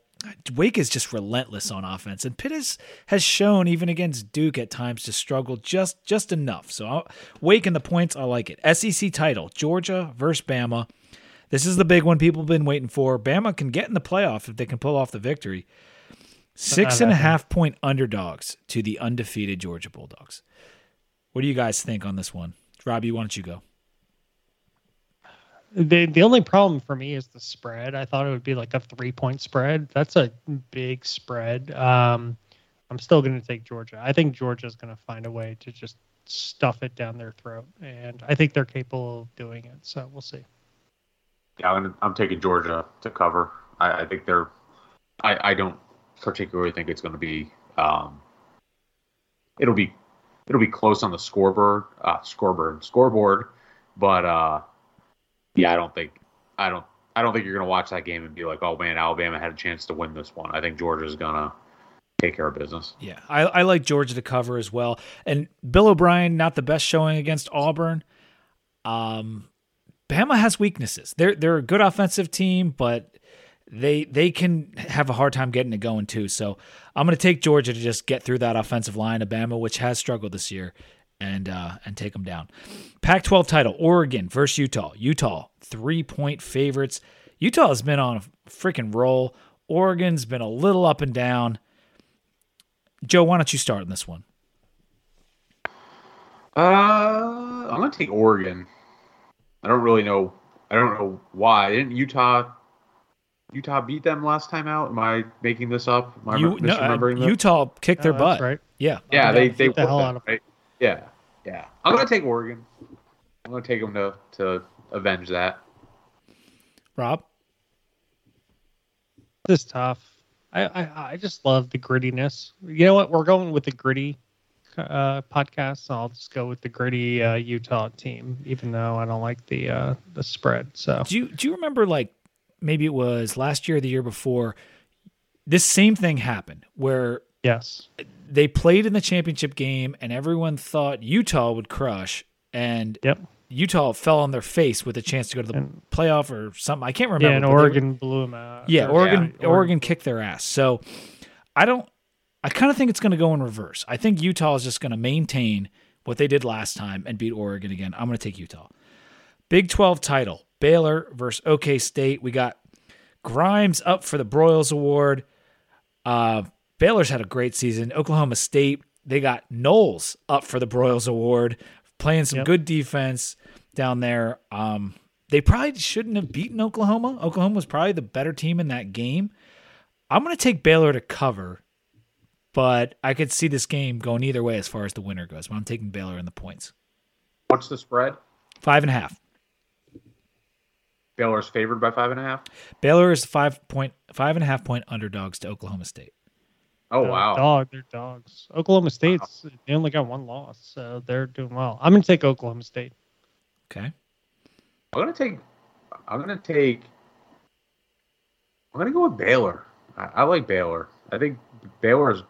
Wake is just relentless on offense, and Pitt is, has shown even against Duke at times to struggle just just enough. So I'll, Wake and the points, I like it. SEC title: Georgia versus Bama. This is the big one people have been waiting for. Bama can get in the playoff if they can pull off the victory. Six and a half point underdogs to the undefeated Georgia Bulldogs. What do you guys think on this one? Robbie, why don't you go? The the only problem for me is the spread. I thought it would be like a three point spread. That's a big spread. Um, I'm still going to take Georgia. I think Georgia's going to find a way to just stuff it down their throat, and I think they're capable of doing it. So we'll see. Yeah, I'm, I'm taking Georgia to cover. I, I think they're. I, I don't particularly think it's going to be. Um, it'll be, it'll be close on the scoreboard, uh, scoreboard, scoreboard, but uh, yeah, I don't think, I don't, I don't think you're going to watch that game and be like, oh man, Alabama had a chance to win this one. I think Georgia's going to take care of business. Yeah, I, I like Georgia to cover as well. And Bill O'Brien, not the best showing against Auburn. Um, Bama has weaknesses. They're they're a good offensive team, but they they can have a hard time getting it going too. So I'm going to take Georgia to just get through that offensive line of Bama, which has struggled this year, and uh, and take them down. Pac-12 title: Oregon versus Utah. Utah three point favorites. Utah has been on a freaking roll. Oregon's been a little up and down. Joe, why don't you start in this one? Uh, I'm going to take Oregon. I don't really know. I don't know why. Didn't Utah Utah beat them last time out? Am I making this up? Am I You, no, uh, this? Utah kicked their Oh, butt. right. Yeah. Yeah, they they beat the hell them, out of right? Yeah, yeah. I'm gonna take Oregon. I'm gonna take them to to avenge that. Rob. This is tough. I, I I just love the grittiness. You know what? We're going with the gritty uh, podcast. So I'll just go with the gritty uh, Utah team, even though I don't like the uh, the spread. So Do you do you remember like maybe it was last year or the year before? This same thing happened where yes, they played in the championship game and everyone thought Utah would crush and yep, Utah fell on their face with a chance to go to the And- playoff or something. I can't remember. yeah, and they were- Oregon blew them out. yeah, Or- Oregon yeah, Oregon kicked their ass. So I don't I kind of think it's going to go in reverse. I think Utah is just going to maintain what they did last time and beat Oregon again. I'm going to take Utah. Big 12 title. Baylor versus OK State. We got Grimes up for the Broyles Award. Uh, Baylor's had a great season. Oklahoma State, they got Knowles up for the Broyles Award, playing some Yep. good defense down there. Um, they probably shouldn't have beaten Oklahoma. Oklahoma was probably the better team in that game. I'm going to take Baylor to cover, but I could see this game going either way as far as the winner goes. But I'm taking Baylor in the points. What's the spread? Five and a half. Baylor's favored by five and a half. Baylor is five point five and a half point underdogs to Oklahoma State. Oh Uh, wow. dog, they're dogs. Oklahoma State's they only got one loss, so they're doing well. I'm gonna take Oklahoma State. Okay. I'm gonna take. I'm gonna take. I'm gonna go with Baylor. I, I like Baylor. I think Baylor's.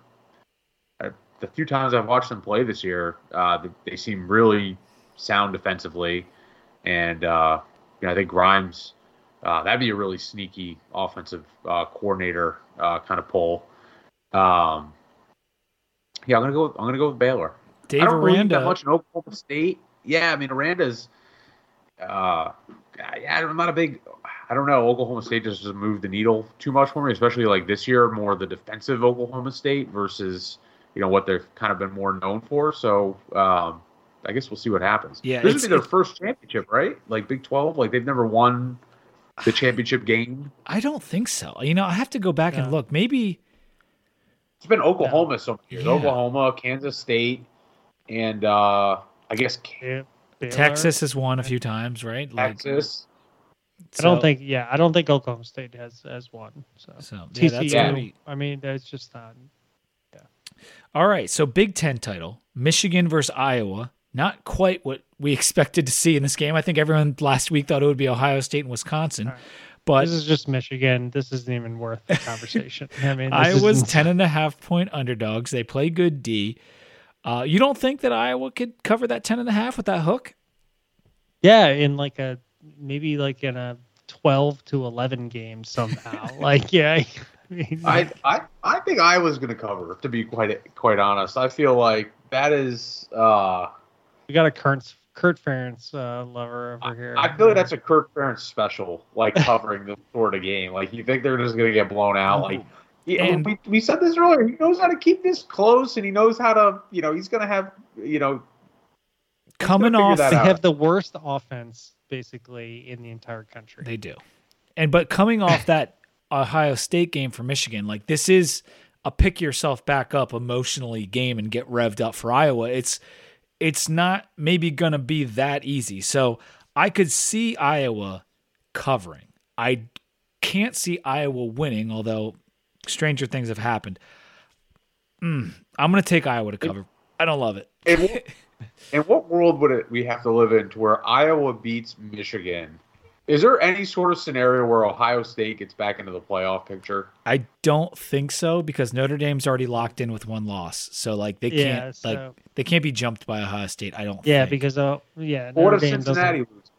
Uh, the few times I've watched them play this year, uh, they, they seem really sound defensively, and uh, you know I think Grimes. Uh, that'd be a really sneaky offensive uh, coordinator uh, kind of pull. Um, yeah, I'm gonna go. With, I'm gonna go with Baylor. Dave I don't believe that much in Oklahoma State. Yeah, I mean Aranda's. Uh, yeah, I'm not a big. I don't know. Oklahoma State just doesn't move the needle too much for me, especially like this year, more the defensive Oklahoma State versus you know what they've kind of been more known for. So um, I guess we'll see what happens. Yeah, this it's- would be their first championship, right? Like Big Twelve, like they've never won the championship game. I don't think so. You know, I have to go back and look. Maybe It's been Oklahoma so many years. Yeah. Oklahoma, Kansas State, and uh, I guess Baylor. Texas has won a few times, right? Like, Texas. I don't think. Yeah, I don't think Oklahoma State has has one. So so. Yeah, that's TCU. gonna I mean, that's just not. Yeah. All right, so Big Ten title, Michigan versus Iowa. Not quite what we expected to see in this game. I think everyone last week thought it would be Ohio State and Wisconsin, All right. But this is just Michigan. This isn't even worth the conversation. I mean, this Iowa's isn't- 10 and a half point underdogs. They play good D. Uh, you don't think that Iowa could cover that 10 and a half with that hook? Yeah, in like a maybe like in a twelve to eleven game somehow. like yeah, I mean, I, I I think Iowa's going to cover. To be quite quite honest, I feel like that is. Uh, we got a Kurt Kurt Ferentz uh, lover over here. I feel like that's a Kirk Ferentz special, like covering this sort of game. Like you think they're just going to get blown out? Like he, And- we we said this earlier. He knows how to keep this close, and he knows how to. You know, he's going to have. You know, Coming off, they out. have the worst offense basically in the entire country. they do. And but coming off that Ohio State game for Michigan, like this is a pick yourself back up emotionally game and get revved up for Iowa. It's it's not maybe going to be that easy. So I could see Iowa covering. I can't see Iowa winning, although stranger things have happened. Mm, I'm going to take Iowa to cover. I don't love it. in what, in what world would it we have to live in to where Iowa beats Michigan? Is there any sort of scenario where Ohio State gets back into the playoff picture? I don't think so because Notre Dame's already locked in with one loss. So like they Yeah, can't so- like they can't be jumped by Ohio State. I don't. Yeah, think. because uh, yeah, Or what Notre if Dame doesn't- Cincinnati loses?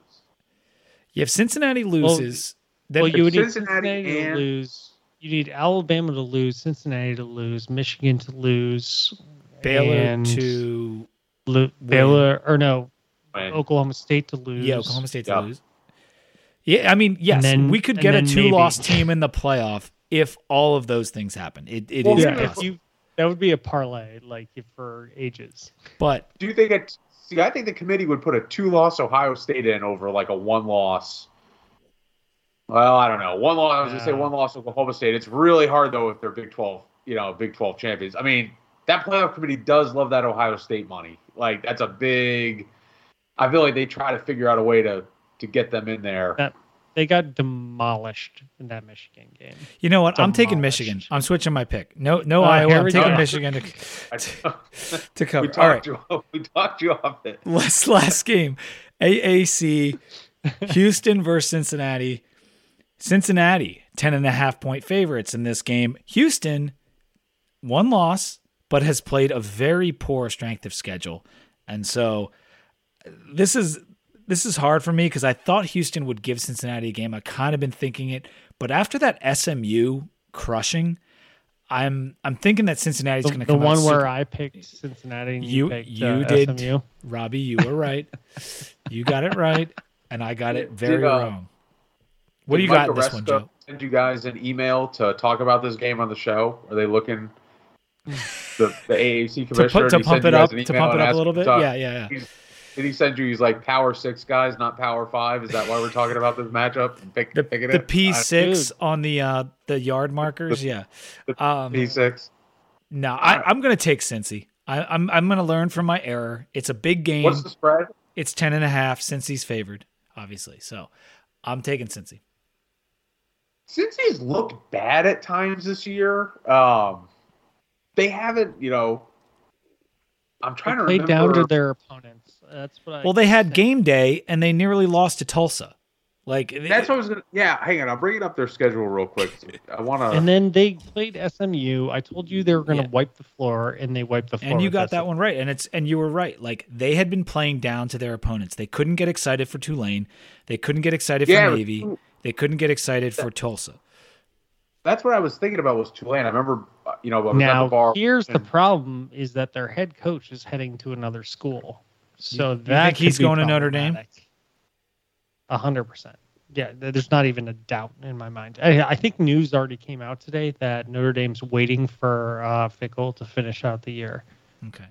Yeah, if Cincinnati loses, then Well, you would need Cincinnati Cincinnati and- to lose. You need Alabama to lose, Cincinnati to lose, Michigan to lose, Baylor and to lo- Baylor or no, When- Oklahoma State to lose. yeah, Oklahoma State to Yeah. lose. Yeah, I mean, yes, then- we could get a then two-loss team in the playoff if all of those things happen. It it is Well, Yeah, Yeah. possible. you that would be a parlay like for ages. but Do you think it? See, I think the committee would put a two-loss Ohio State in over like a one-loss. Well, I don't know. One loss. I was gonna say one loss Oklahoma State. It's really hard though if they're Big Twelve, you know, Big Twelve champions. I mean, that playoff committee does love that Ohio State money. Like that's a big. I feel like they try to figure out a way to to get them in there. That- They got demolished in that Michigan game. you know what? I'm taking Michigan. I'm switching my pick. No, no Oh, Iowa. I'm taking go. Michigan to, I- to we cover. talked All right. you. We talked you off it. last last game aac houston versus cincinnati cincinnati 10 and a half point favorites in this game houston one loss but has played a very poor strength of schedule and so this is this is hard for me because i thought houston would give cincinnati a game i kind of been thinking it but after that smu crushing i'm i'm thinking that cincinnati's The, going to the come out one super- where I picked Cincinnati and you, You- picked you uh, did. SMU. Robbie, you were right. you got it right, and I got it very Did, uh, wrong. What do Did you got Mike in this one, Joe? Send you guys an email to talk about this game on the show. Are they looking? The, the AAC To, commissioner put, to pump it up, to pump it up a little bit. Yeah, yeah, yeah. He's- Did he send you? He's like Power Six guys, not Power Five. Is that why we're talking about this matchup? Pick, The, the? P six on the uh the yard markers. Yeah. Um, P six. no, I, I'm gonna take Cincy. I, I'm I'm gonna learn from my error. It's a big game. What's the spread? It's ten and a half. Cincy's favored, obviously. So I'm taking Cincy. Cincy's looked bad at times this year, um, they haven't. You know, I'm trying They to played remember. down to their opponents. That's what I Well, they had think. game day and they nearly lost to Tulsa. Like That's what I was gonna. Yeah, hang on. I'll bring it up their schedule real quick. I want to. And then they played SMU. I told you they were going to Yeah. wipe the floor, and they wiped the floor. And you with got that one right. And it's and you were right. Like they had been playing down to their opponents. They couldn't get excited for Tulane. They couldn't get excited Yeah, for Navy. They couldn't get excited for Tulsa. That's what I was thinking about was Tulane. I remember, uh, you know, I was at Now the bar. here's the problem: is that their head coach is heading to another school. So you that think he's going to Notre Dame? A hundred percent. Yeah, there's not even a doubt in my mind. I, I think news already came out today that Notre Dame's waiting for uh, Fickell to finish out the year. Okay.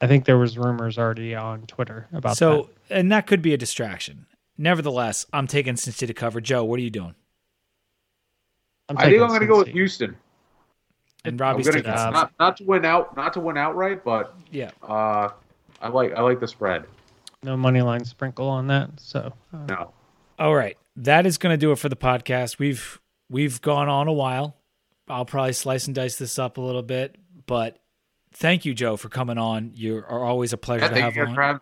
I think there was rumors already on Twitter about that. So and that could be a distraction. Nevertheless, I'm taking Cincy to cover. Joe, what are you doing? That. I'm I think I'm going to go with Houston. And I'm Robbie's gonna, taking not not to win out, not to win outright, but Yeah. uh, I like I like the spread. No money line sprinkle on that. So uh, No, All right. That is going to do it for the podcast. We've we've gone on a while. I'll probably slice and dice this up a little bit, but thank you, Joe, for coming on. You are always a pleasure Yeah, to have you on. having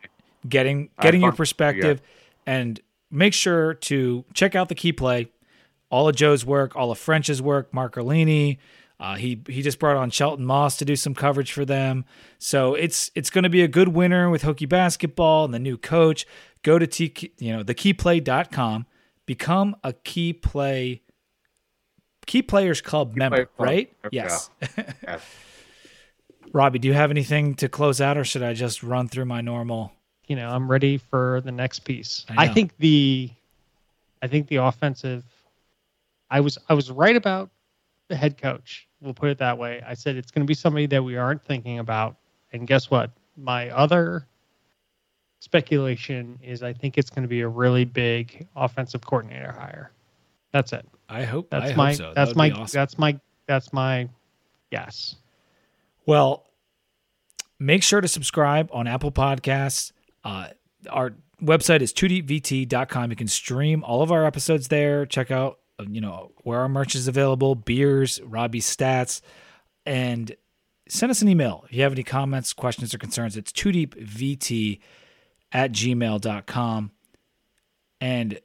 getting getting your fun. perspective and make sure to check out the key play all of Joe's work, all of French's work, Mark Erlini. Uh, he he just brought on Shelton Moss to do some coverage for them. So it's it's going to be a good winter with Hokie basketball and the new coach. Go to t, you know thekeyplay.com, become a key play key players club key member, club. right? Yes. yes. Robbie, do you have anything to close out, or should I just run through my normal? You know, I'm ready for the next piece. I, I think the, I think the offensive. I was I was right about the head coach. We'll put it that way. I said it's going to be somebody that we aren't thinking about. And guess what? My other speculation is I think it's going to be a really big offensive coordinator hire. That's it. I hope that's I my hope so. that's that my awesome. that's my that's my guess. Well, make sure to subscribe on Apple Podcasts. Uh, our website is 2deepvt.com. You can stream all of our episodes there. Check out you know, where our merch is available, beers, Robbie's stats, and send us an email if you have any comments, questions, or concerns. It's 2deepvt at gmail.com. And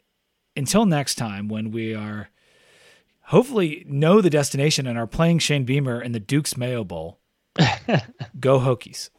until next time, when we are hopefully know the destination and are playing Shane Beamer in the Duke's Mayo Bowl, go Hokies.